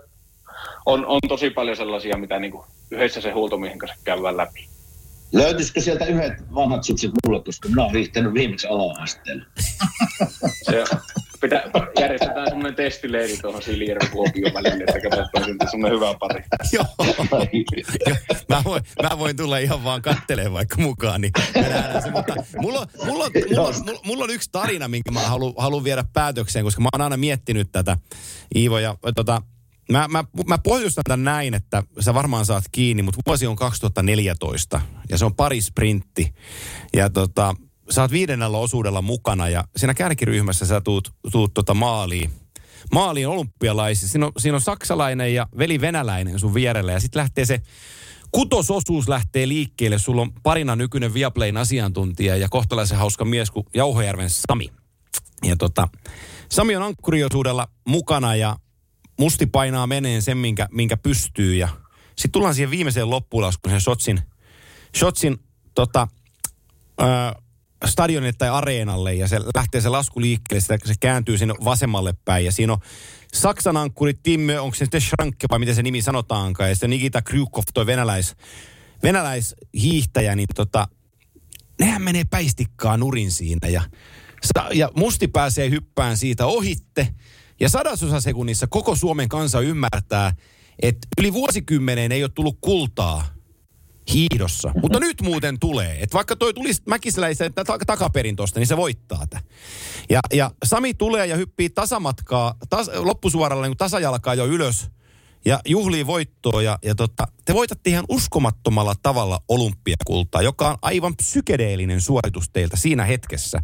on, on tosi paljon sellaisia, mitä niin kuin, yhdessä se huoltomiehen kanssa käydään läpi. Löytyisikö sieltä yhdet vanhat sukset mulle, koska minä olen hiihtänyt viimeksi ala-asteella. Se pitää, järjestetään semmoinen testileiri tuohon Siilijärven Kuopion välille, että katsotaan siltä semmoinen hyvä pari. Joo. Mä voin, mä voin tulla ihan vaan kattelemaan vaikka mukaan, niin se. Mutta mulla, on- mulla, mulla, mulla, mulla on yksi tarina, minkä mä haluan halu viedä päätökseen, koska mä oon aina miettinyt tätä, Iivo, ja tota, mä, mä, mä pohjustan tämän näin, että sä varmaan saat kiinni, mutta vuosi on 2014 ja se on pari sprintti. Ja tota, sä oot viidennellä osuudella mukana ja siinä kärkiryhmässä sä tuut, tuut tota maaliin maaliin olympialaisissa. Siinä on, siinä on saksalainen ja veli venäläinen sun vierellä ja sitten lähtee se kutososuus lähtee liikkeelle. Sulla on parina nykyinen Viaplayn asiantuntija ja kohtalaisen hauska mies kuin Jauhojärven Sami. Ja tota, Sami on ankkuriosuudella mukana ja musti painaa meneen sen, minkä, minkä pystyy. Ja sitten tullaan siihen viimeiseen loppulaskuun, sen shotsin, shotsin tota, ö, stadionille tai areenalle ja se lähtee se lasku liikkeelle, sitä, se kääntyy sinne vasemmalle päin ja siinä on Saksan ankkuri Timme, onko se sitten Schranke vai miten se nimi sanotaankaan, ja sitten Nikita Krykov, toi venäläis, venäläishiihtäjä, niin tota, nehän menee päistikkaa nurin siinä ja, ja Musti pääsee hyppään siitä ohitte ja sadasosa sekunnissa koko Suomen kansa ymmärtää, että yli vuosikymmeneen ei ole tullut kultaa hiidossa. Mutta nyt muuten tulee. Että vaikka toi tulisi Mäkiseläisen ta- takaperin tosta, niin se voittaa tätä. Ja, ja Sami tulee ja hyppii tasamatkaa, tas, loppusuoralla niin tasajalkaa jo ylös ja juhlii voittoa. Ja, ja tota, te voitatte ihan uskomattomalla tavalla olympiakultaa, joka on aivan psykedeellinen suoritus teiltä siinä hetkessä.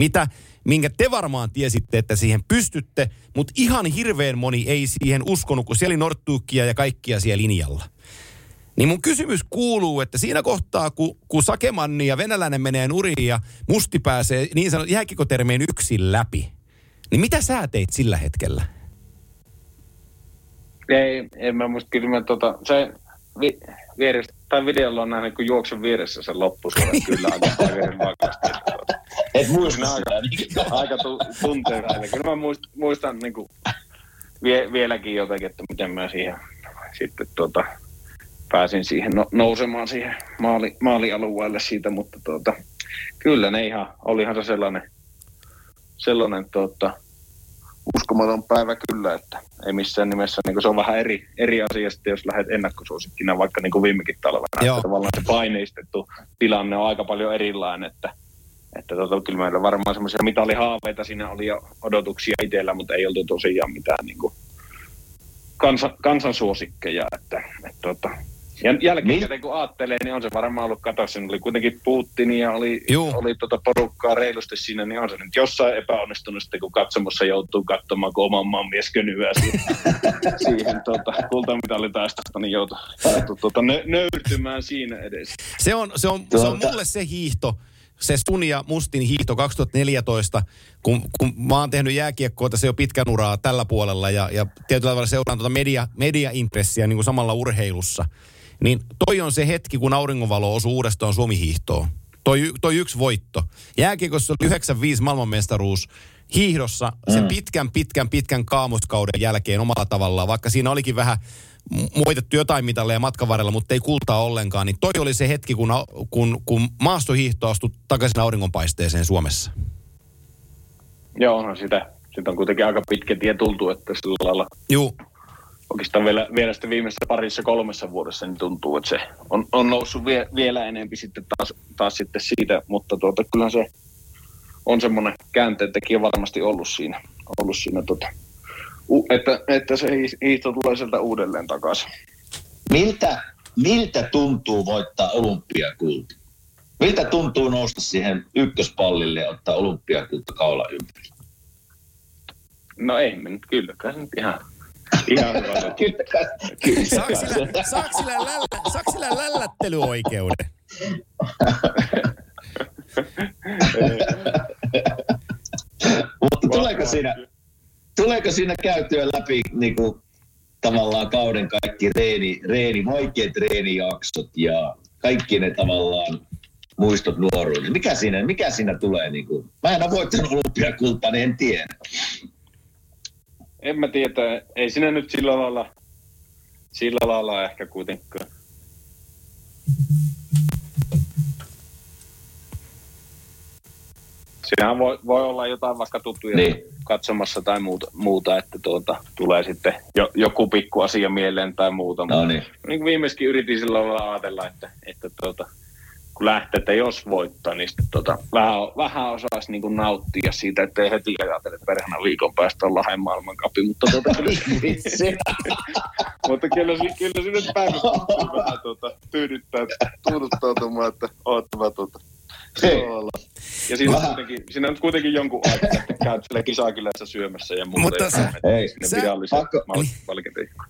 Mitä, minkä te varmaan tiesitte, että siihen pystytte, mutta ihan hirveän moni ei siihen uskonut, kun siellä oli ja kaikkia siellä linjalla. Niin mun kysymys kuuluu, että siinä kohtaa, kun, kun Sakemanni ja venäläinen menee nurin ja musti pääsee niin sanottu jääkikotermeen yksin läpi, niin mitä sä teit sillä hetkellä? Ei, en mä muista, kyllä mä tota, se vi, vierestä, tai videolla on nähnyt, kun juoksen vieressä sen loppusuoran kyllä aika. Et muista aika, aika tu, tunteella. Kyllä mä muistan, muistan niin kuin, vie, vieläkin jotenkin, että miten mä siihen sitten tuota, pääsin siihen no, nousemaan siihen maali, maalialueelle siitä, mutta tuota, kyllä ne ihan, olihan se sellainen, sellainen tuota, uskomaton päivä kyllä, että ei missään nimessä, niin se on vähän eri, eri asia sitten, jos lähdet ennakkosuosikkina vaikka niin kuin viimekin talvena, Joo. että tavallaan se paineistettu tilanne on aika paljon erilainen, että että tota, kyllä meillä varmaan semmoisia mitalihaaveita siinä oli jo odotuksia itsellä, mutta ei oltu tosiaan mitään niin kuin kansan, kansansuosikkeja. Että, että, tota, ja jälkikäteen kun ajattelee, niin on se varmaan ollut, kato, siinä oli kuitenkin Putin ja oli, Juu. oli tota porukkaa reilusti siinä, niin on se nyt jossain epäonnistunut sitten, kun katsomossa joutuu katsomaan, kun oman maan mies könyää siihen, siihen tota, kultamitalitaistosta, niin joutuu, joutuu tota, nö, nöyrtymään siinä edes. Se on, se, on, se on Tuota- mulle se hiihto, se sun ja Mustin hiihto 2014, kun, kun mä oon tehnyt jääkiekkoa tässä jo pitkän uraa tällä puolella ja, ja tietyllä tavalla seuraan tuota media, mediaintressiä niin kuin samalla urheilussa. Niin toi on se hetki, kun auringonvalo osuu uudestaan Suomi-hiihtoon. Toi, toi yksi voitto. Jääkiekossa oli 95 maailmanmestaruus. Hiihdossa sen pitkän, pitkän, pitkän kaamuskauden jälkeen omalla tavallaan, vaikka siinä olikin vähän m- moitettu jotain mitalleja matkan varrella, mutta ei kultaa ollenkaan, niin toi oli se hetki, kun, kun, kun maastohiihto astui takaisin auringonpaisteeseen Suomessa. Joo, onhan sitä. Sitä on kuitenkin aika pitkä tie tultu, että sillä lailla Juu, oikeastaan vielä, vielä sitten viimeisessä parissa kolmessa vuodessa niin tuntuu, että se on, on noussut vie, vielä enempi sitten taas, taas sitten siitä, mutta tuota, kyllähän se on semmoinen käänteentekijä varmasti ollut siinä, ollut siinä u, että, että se hiih- hiihto tulee sieltä uudelleen takaisin. Miltä, miltä tuntuu voittaa olympiakulta? Miltä tuntuu nousta siihen ykköspallille ja ottaa olympiakulta kaula ympäri? No ei kylläkään se nyt ihan, ihan hyvä. Lällä, saako sillä lällättelyoikeuden? Mutta tuleeko siinä, tuleeko siinä käytyä läpi niin kuin, tavallaan kauden kaikki reeni, reeni, vaikeat reenijaksot ja kaikki ne tavallaan muistot nuoruuden. Mikä siinä, mikä siinä tulee? Niin kuin, mä en ole voittanut olympiakultaa, niin en tiedä. En mä tiedä, ei siinä nyt sillä lailla, sillä lailla ehkä kuitenkaan. Siinähän voi, voi olla jotain vaikka tuttuja Niin. katsomassa tai muuta, muuta että tuota, tulee sitten jo, joku pikku asia mieleen tai muuta. No niin. niin kuin viimeiskin yritin sillä lailla ajatella, että, että tuota, kun lähtee, että jos voittaa, niin sitten tuota, vähän, vähän osaisi niin nauttia siitä, ettei heti ajatella, että perhana viikon päästä on Lahden maailmankapi, mutta, tuota, kyllä, mutta kyllä, se- kyllä se nyt päivä vähän tuota, tyydyttää, tuuduttautumaan, että oottava tuota, Hei. Ja siinä on, Vähän. kuitenkin, siinä on kuitenkin jonkun aikaa, että käyt siellä kisakylässä syömässä ja muuta. Mutta ja sä- Hei, sinne sä- pakko- valkenteikkoon.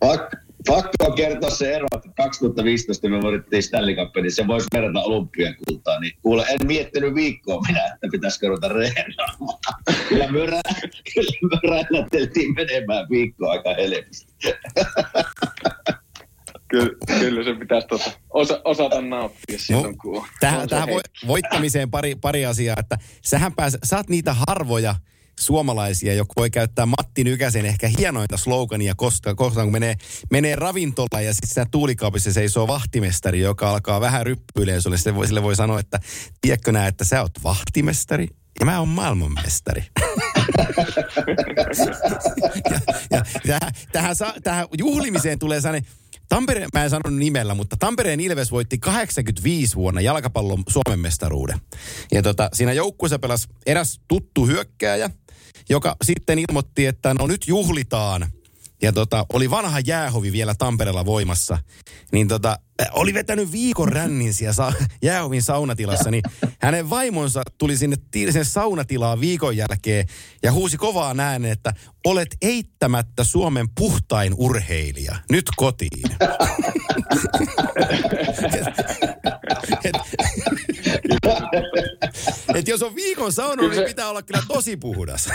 Pakko, pakko on kertoa se ero, että 2015 me voitettiin Stanley Cup, niin se voisi verrata olympiakultaa. Niin kuule, en miettinyt viikkoa minä, että pitäisikö ruveta reenaamaan. Kyllä me, rä, kyllä me rännäteltiin menemään viikkoa aika helposti. Kyllä, kyllä se pitäisi tuota, osa, osata nauttia silloin, kun on. Tähän, on tähän voittamiseen pari, pari asiaa, että sähän pääs, sä oot niitä harvoja suomalaisia, jotka voi käyttää Matti Nykäsen ehkä hienointa slogania koska, koska kun menee, menee ravintolaan ja sitten siinä tuulikaapissa seisoo vahtimestari, joka alkaa vähän ryppyilemään sulle. Sille voi, sille voi sanoa, että tiedätkö nää, että sä oot vahtimestari ja mä oon maailmanmestari. ja, ja tähän, tähän, tähän juhlimiseen tulee sellainen, Tampere, mä en sanonut nimellä, mutta Tampereen Ilves voitti 85 vuonna jalkapallon Suomen mestaruuden. Ja tota, siinä joukkueessa pelasi eräs tuttu hyökkääjä, joka sitten ilmoitti, että no nyt juhlitaan. Ja tota, oli vanha jäähovi vielä Tampereella voimassa. Niin tota, äh, oli vetänyt viikon rännin siellä sa- jäähovin saunatilassa, niin hänen vaimonsa tuli sinne, sinne saunatilaan viikon jälkeen ja huusi kovaa äänen, että olet eittämättä Suomen puhtain urheilija. Nyt kotiin. jos on viikon saunannut, niin pitää olla kyllä tosi puhdas.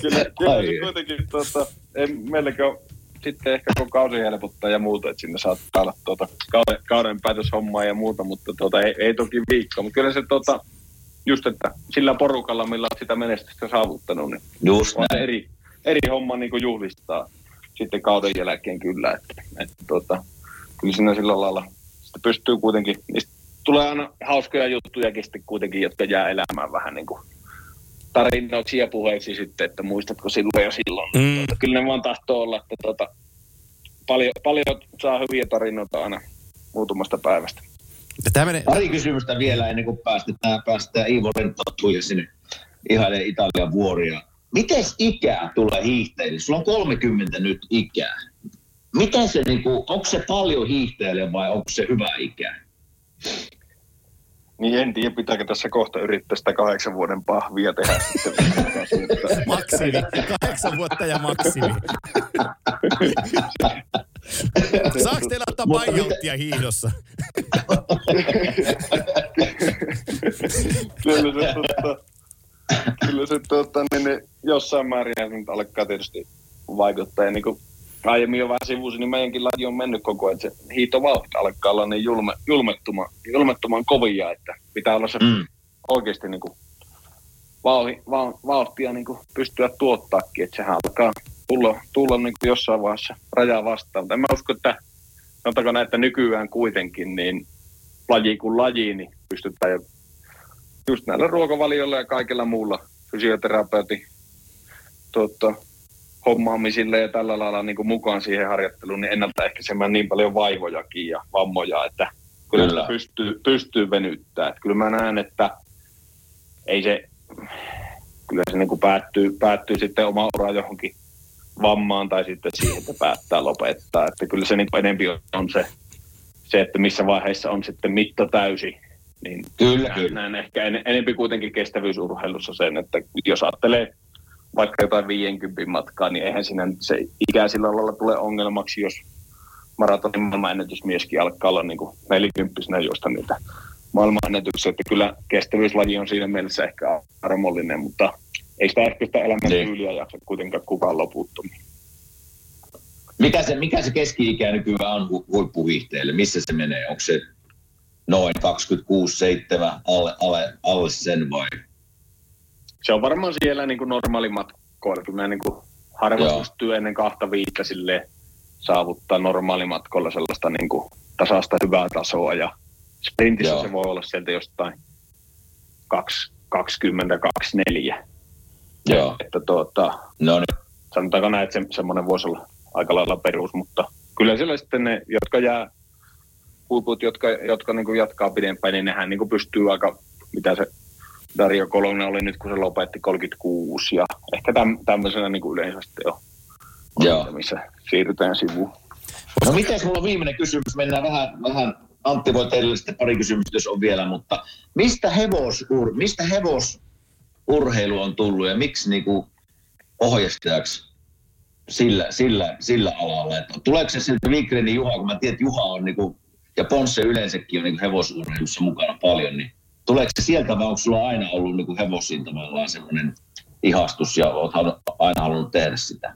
Kyllä Ai. se kuitenkin, tuota, en, meilläkin on sitten ehkä kun kausi helpottaa ja muuta, että sinne saattaa olla tuota, kauden, kauden päätöshommaa ja muuta, mutta tuota, ei, ei toki viikko. Mutta kyllä se tuota, just, että sillä porukalla, millä on sitä menestystä saavuttanut, niin Just on näin. eri, eri homma niin kuin juhlistaa sitten kauden jälkeen kyllä. Että, että tuota, kyllä siinä sillä lailla sitten pystyy kuitenkin, niistä tulee aina hauskoja juttujakin sitten kuitenkin, jotka jää elämään vähän niin kuin tarinoiksi ja puheiksi sitten, että muistatko silloin ja silloin. Mm. Tuota, kyllä ne vaan tahtoo olla, että tuota, paljon, paljon saa hyviä tarinoita aina muutamasta päivästä. Tämä menee, Pari kysymystä vielä ennen kuin päästetään, päästetään Iivo rentoutumaan ja sinne ihailee Italian vuoria. Mites ikää tulee hiihtäjille? Sulla on 30 nyt ikää. Miten se, niinku, onko se paljon hiihtäjille vai onko se hyvä ikää? Niin en tiedä, pitääkö tässä kohta yrittää sitä kahdeksan vuoden pahvia tehdä sitten. Maksimi. Kahdeksan vuotta ja maksimi. Saako teillä ottaa Mutta buyouttia hiihdossa? kyllä se, tota, kyllä se tota, niin, niin, jossain määrin se nyt alkaa tietysti vaikuttaa. Ja niin kuin aiemmin jo vähän sivusin, niin meidänkin laji on mennyt koko ajan. Se hiitovauhti alkaa olla niin julme, julmettuman, julmettuman kovia, että pitää olla se Mm. oikeasti niin kuin vauhi, va, vauhtia niin kuin pystyä tuottaakin, että sehän alkaa tulla, tulla niin kuin jossain vaiheessa rajaa vastaan. Mutta en mä usko, että sanotaanko näin, että nykyään kuitenkin niin laji kuin laji, niin pystytään jo just näillä ruokavalioilla ja kaikilla muulla fysioterapeutin tuota, hommaamisilla ja tällä lailla niin kuin mukaan siihen harjoitteluun, niin ennaltaehkäisemään niin paljon vaivojakin ja vammoja, että kyllä, Kyllä. pystyy, pystyy venyttämään. Että kyllä mä näen, että ei se, kyllä se niin kuin päättyy, päättyy sitten oma ura johonkin vammaan tai sitten siihen, että päättää lopettaa. Että kyllä se niin kuin enempi on se, se, että missä vaiheessa on sitten mitta täysi. Niin Kyllä, kyllä. näen ehkä en, enempi kuitenkin kestävyysurheilussa sen, että jos ajattelee vaikka jotain 50 matkaa, niin eihän siinä se ikä sillä lailla tule ongelmaksi, jos maratonin maailmanennätysmieskin alkaa olla niin kuin 40 juosta niitä maailmanennätyksiä, että kyllä kestävyyslaji on siinä mielessä ehkä armollinen, mutta ei sitä ehkä sitä elämäntyyliä jaksa kuitenkaan kukaan loputtomiin. Mikä se, mikä se keski-ikä nykyään on hu-? Missä se menee? Onko se noin 26, 7, alle, alle, alle sen vai? se on varmaan siellä niin kuin normaalimatkoilla. Kyllä niin kuin ennen kahta viittä sille saavuttaa normaalimatkolla sellaista niin kuin tasasta hyvää tasoa. Ja sprintissä Joo. se voi olla sieltä jostain 2, 20, 24. Joo. Että tuota, No niin. sanotaanko näin, että se, semmoinen voisi olla aika lailla perus, mutta kyllä siellä sitten ne, jotka jää huiput, jotka, jotka niin kuin jatkaa pidempään, niin nehän niin kuin pystyy aika, mitä se Dario Kolonen oli nyt, kun se lopetti 36 ja ehkä täm, tämmöisenä niin kuin yleensä sitten jo, Joo. missä siirrytään sivuun. No miten mulla on viimeinen kysymys? Mennään vähän, vähän Antti voi teille sitten pari kysymystä, jos on vielä, mutta mistä, hevosur, mistä hevosurheilu on tullut ja miksi niinku ohjastajaksi sillä, sillä, sillä alalla? Että tuleeko se sieltä Wikrenin Juha, kun mä tiedän, että Juha on niinku, ja Ponsse yleensäkin on niinku hevosurheilussa mukana paljon, niin tuleeko se sieltä vai onko sulla aina ollut niinku hevosiin tavallaan semmoinen ihastus ja halu- aina halunnut tehdä sitä?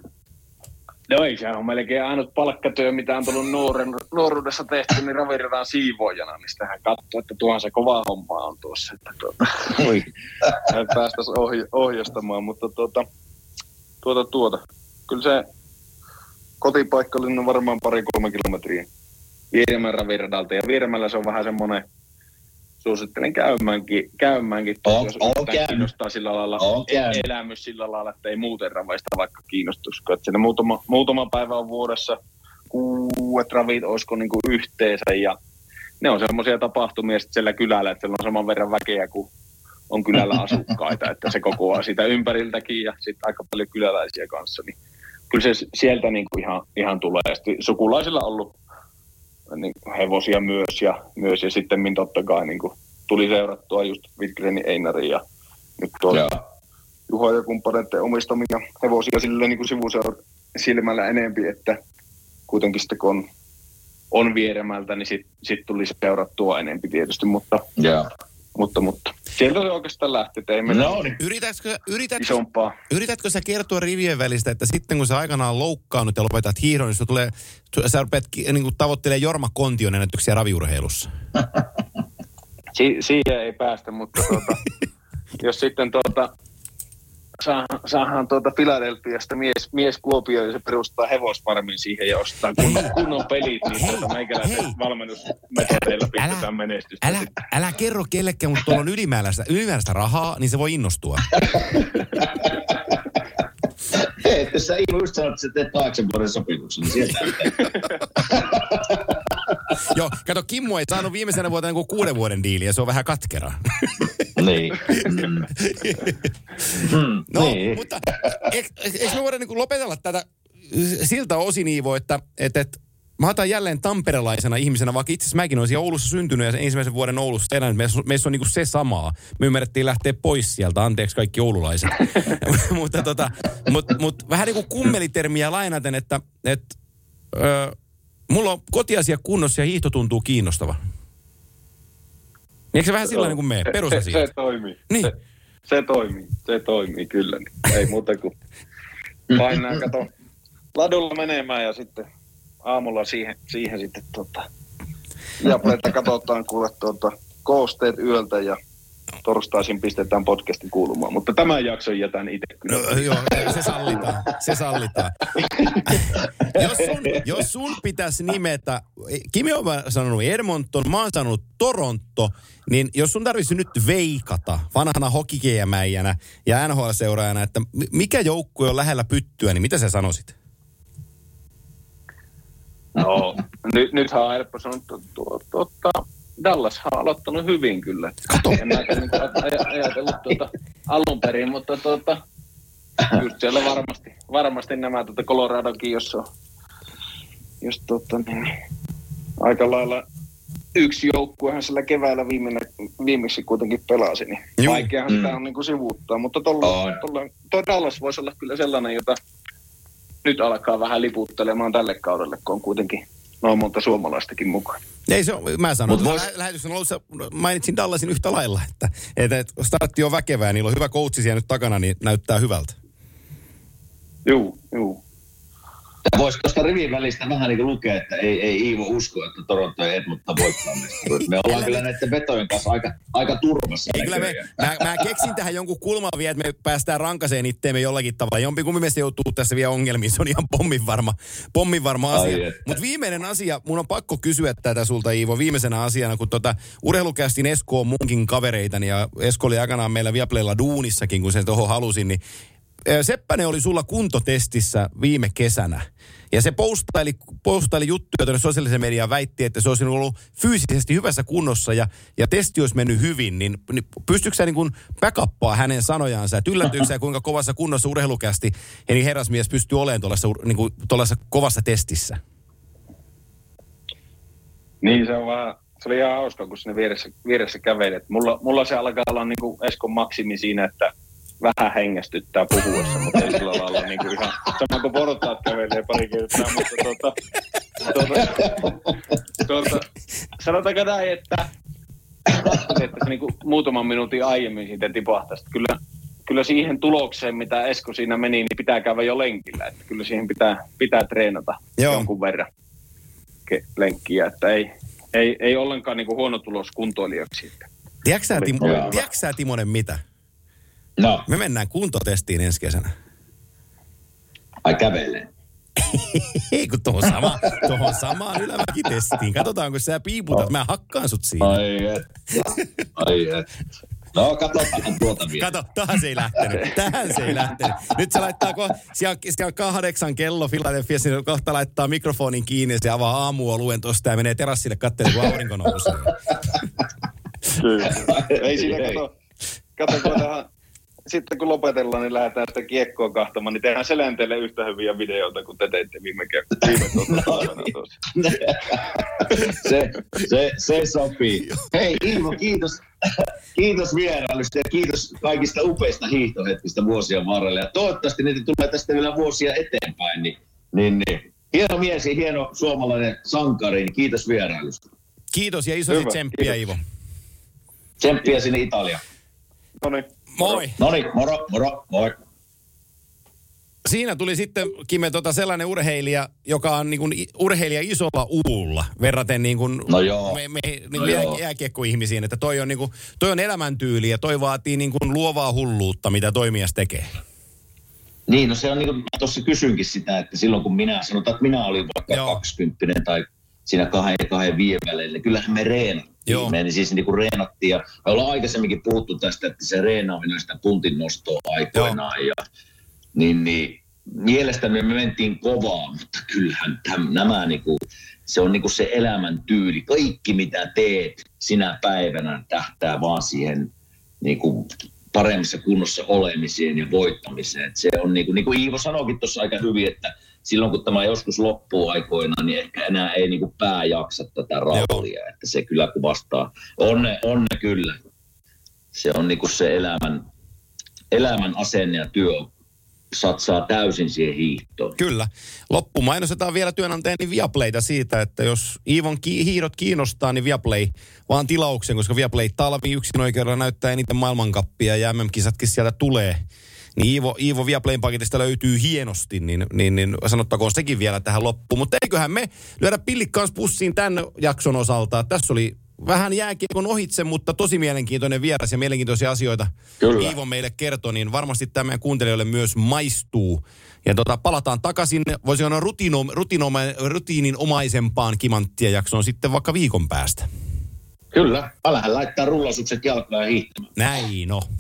No ei, se on melkein ainut palkkatyö, mitä on tullut nuoren, nuoruudessa tehty, niin raviradan siivoojana, niin sitähän katsoo, että tuohan se kova homma on tuossa, että tuota, Oi. päästäisiin ohj- ohjastamaan, mutta tuota, tuota, tuota, kyllä se kotipaikallinen on varmaan pari-kolme kilometriä Vieremäen raviradalta, ja Vieremällä se on vähän semmoinen, suosittelen käymäänkin, käymäänkin On- jos on kiinnostaa sillä lailla, On käynyt. elämys sillä lailla, että ei muuten ravaista vaikka kiinnostusko. Että siinä muutama, muutama päivä on vuodessa kuudet ravit, olisiko niin kuin yhteensä, ja ne on semmoisia tapahtumia sitten siellä kylällä, että siellä on saman verran väkeä kuin on kylällä asukkaita, että se kokoaa sitä ympäriltäkin ja sitten aika paljon kyläläisiä kanssa, niin kyllä se sieltä niin kuin ihan, ihan tulee. Sitten sukulaisilla on ollut niin hevosia myös ja, myös ja sitten totta kai niin kuin tuli seurattua just Wittgrenin Einarin ja nyt tuo Joo. Juha ja kumppaneiden omistamia hevosia sillä niin sivuseura silmällä enempi, että kuitenkin sitten kun on, on vieremältä, niin sitten sit tuli seurattua enempi tietysti, mutta, Joo. mutta, mutta Sieltä se oikeastaan lähti, että ei mennä No niin. Yritätkö, yritätkö, isompaa. yritätkö sä kertoa rivien välistä, että sitten kun sä aikanaan loukkaannut ja lopetat hiihdon, niin tulee, tu- sä rupeat niin kuin tavoittelemaan Jorma Kontion ennätyksiä raviurheilussa? Si- siihen ei päästä, mutta tuota, jos sitten tuota, saadaan, saadaan tuota Filadelfiasta mies, mies Kuopio ja se perustaa hevosfarmin siihen ja ostaa kunnon, kunnon pelit, niin Hei, tuota meikäläisen valmennusmetodeilla pistetään menestystä. Älä, älä kerro kellekään, mutta tuolla on ylimääräistä, ylimääräistä rahaa, niin se voi innostua. Hei, että sä just sanoit, että sä teet kahdeksan vuoden sopimuksen, niin sieltä Joo, kato, Kimmo ei saanut viimeisenä vuotena kuin kuuden vuoden diiliä, se on vähän katkera. Niin. Mm. No, niin. mutta eikö eik me voida niin lopetella tätä siltä osin, Iivo, että, että, että mä otan jälleen tamperelaisena ihmisenä, vaikka itse asiassa mäkin olisin Oulussa syntynyt ja sen ensimmäisen vuoden Oulussa elänyt. Meissä, meissä on niin se samaa. Me ymmärrettiin lähteä pois sieltä, anteeksi kaikki oululaiset. mutta tota, mut, mut, vähän niin kuin kummelitermiä lainaten, että, että ö, mulla on kotiasia kunnossa ja hiihto tuntuu kiinnostava. Eikö se vähän sillä niin kuin me, perusasia? se, se toimii. Niin. Se, se toimii, se toimii kyllä. Ei muuta kuin painaa, kato, ladulla menemään ja sitten aamulla siihen, siihen sitten tota, ja katsotaan kuule tuota, koosteet yöltä ja torstaisin pistetään podcastin kuulumaan. Mutta tämän jakson jätän itse kyllä. No, joo, se sallitaan. Se sallitaan. jos, sun, jos sun pitäisi nimetä, Kimi on sanonut Edmonton, mä oon sanonut Toronto, niin jos sun tarvitsisi nyt veikata vanhana hokikeemäijänä ja NHL-seuraajana, että mi- mikä joukkue on lähellä pyttyä, niin mitä sä sanoisit? No, nyt, nythän on helppo sanoa, että tuo, tuota, Dallas on aloittanut hyvin kyllä. Kato. En mä niin aj- ajatellut tuota alun perin, mutta tuota, just siellä varmasti, varmasti nämä tuota Coloradokin, jos on, jos tuota, niin, aika lailla yksi joukkuehan sillä keväällä viimeinen, viimeksi kuitenkin pelasi, niin Juu. vaikeahan Mm. on niin kuin sivuuttaa, mutta toi Dallas voisi olla kyllä sellainen, jota nyt alkaa vähän liputtelemaan tälle kaudelle, kun on kuitenkin noin monta suomalaistakin mukaan. Ei se on, mä että vois- lä- lähetyksen alussa mainitsin Dallasin yhtä lailla, että, että, että startti on väkevää, niillä on hyvä coachi siellä nyt takana, niin näyttää hyvältä. Juu, juu. Voisi tuosta rivin välistä vähän niin lukea, että ei, ei Iivo usko, että Toronto ja Edmonton voittaa. Me ollaan kyllä näiden vetojen kanssa aika, aika turvassa. Ei, kyllä me, mä, mä, keksin tähän jonkun kulman vielä, että me päästään rankaseen itteemme jollakin tavalla. Jompikumpi meistä joutuu tässä vielä ongelmiin, se on ihan pommin varma, pommin varma asia. Mutta viimeinen asia, mun on pakko kysyä tätä sulta Iivo, viimeisenä asiana, kun tota urheilukästin Esko on munkin kavereitani ja Esko oli aikanaan meillä Viaplaylla duunissakin, kun sen tuohon halusin, niin Seppänen oli sulla kuntotestissä viime kesänä. Ja se postaili, postaili juttuja tuonne sosiaalisen mediaan väitti, että se olisi ollut fyysisesti hyvässä kunnossa ja, ja testi olisi mennyt hyvin. Niin, niin pystyykö sä niin backuppaa hänen sanojaansa? Että yllätyykö sä, kuinka kovassa kunnossa urheilukästi niin herrasmies pystyy olemaan tuollaisessa, niin kuin, kovassa testissä? Niin se on vähän, se oli ihan hauska, kun sinne vieressä, vieressä kävelet. Mulla, mulla se alkaa olla niin kuin Eskon maksimi siinä, että vähän hengästyttää puhuessa, mutta ei sillä lailla niin kuin ihan sama kuin portaat kävelee pari kertaa, mutta tuota, tuota, tuota, sanotaanko näin, että, että se niin kuin muutaman minuutin aiemmin siitä tipahtaisi. Kyllä, kyllä siihen tulokseen, mitä Esko siinä meni, niin pitää käydä jo lenkillä. Että kyllä siihen pitää, pitää treenata Joo. jonkun verran ke- lenkkiä, että ei, ei, ei ollenkaan niin kuin huono tulos kuntoilijaksi. Tiedätkö sä, Timo, Timonen mitä? No, Me mennään kuntotestiin ensi kesänä. ai kävelee. Ei kun tuohon, sama, tuohon samaan ylämäkitestiin. Katsotaan, kun sä piiputat, mä hakkaan sut siinä. Ai et. Ai et. No katsotaan tuota vielä. Kato, tähän se ei lähtenyt. Tähän se ei lähtenyt. Nyt se laittaa, ko, siellä, siellä kahdeksan kello Philadelphiassa, niin kohta laittaa mikrofonin kiinni ja se avaa aamuoluen tosta ja menee terassille katselemaan, kun aurinko nousee. Kyllä. ei siinä kato, kato kun tähän, sitten kun lopetellaan, niin lähdetään sitä kiekkoa kahtamaan, niin tehdään selänteelle yhtä hyviä videoita, kuin te teitte viime, ke- viime tuota päivänä tuossa. se, se, se sopii. Hei Iivo, kiitos, kiitos vierailusta ja kiitos kaikista upeista hiihtohetkistä vuosien varrella. Ja toivottavasti niitä tulee tästä vielä vuosia eteenpäin. Niin, niin, niin. Hieno mies ja hieno suomalainen sankari, niin kiitos vierailusta. Kiitos ja iso tsemppiä, kiitos. Ivo. Tsemppiä sinne Italiaan. No niin. Moi. No niin, moro, moro, moi. Siinä tuli sitten, Kime, tota sellainen urheilija, joka on niin kuin urheilija isolla uulla, verraten niin kuin No joo. me, me niin No jää, jääkiekkoihmisiin, että toi on, niin kuin, toi on elämäntyyli ja toi vaatii niin kuin luovaa hulluutta, mitä toimijas tekee. Niin, no se on niin kuin, tuossa kysyinkin sitä, että silloin kun minä, sanotaan, että minä olin vaikka Joo. Joo. 20 tai siinä kahden ja kahden välillä, niin kyllähän me reenattiin. Joo. Me siis niin kuin reenattiin ja me ollaan aikaisemminkin puhuttu tästä, että se reenaaminen sitä puntin nostoa aikoinaan. Ja, niin, niin mielestäni me mentiin kovaa, mutta kyllähän täm, nämä niin kuin, se on niin kuin se elämän tyyli. Kaikki mitä teet sinä päivänä tähtää vaan siihen niin kuin paremmassa kunnossa olemiseen ja voittamiseen. Et se on niin kuin, niin kuin Iivo sanoikin tuossa aika hyvin, että silloin kun tämä joskus loppuu aikoinaan, niin ehkä enää ei niin kuin pää jaksa tätä raulia. Että se kyllä kuvastaa. Onne, onne kyllä. Se on niin kuin se elämän, elämän asenne ja työ satsaa täysin siihen hiihtoon. Kyllä. Loppu mainostetaan vielä työnantajani Viaplayta siitä, että jos Iivon ki- hiirot kiinnostaa, niin Viaplay vaan tilauksen, koska Viaplay talvi yksin oikeudella näyttää eniten maailmankappia ja MM-kisatkin sieltä tulee. Niin Iivo, Iivo Viaplayn paketista löytyy hienosti, niin, niin, niin sanottakoon sekin vielä tähän loppuun. Mutta eiköhän me lyödä pillit kanssa pussiin tämän jakson osalta. Tässä oli vähän jääkiekon ohitse, mutta tosi mielenkiintoinen vieras ja mielenkiintoisia asioita Kyllä. Iivo meille kertoi, niin varmasti tämä meidän kuuntelijoille myös maistuu. Ja tota, palataan takaisin, voisi sanoa rutino, rutinoma, rutiininomaisempaan kimanttia jaksoon sitten vaikka viikon päästä. Kyllä. Älähän laittaa rullasukset jalkaan ja hiihtämään. Näin no.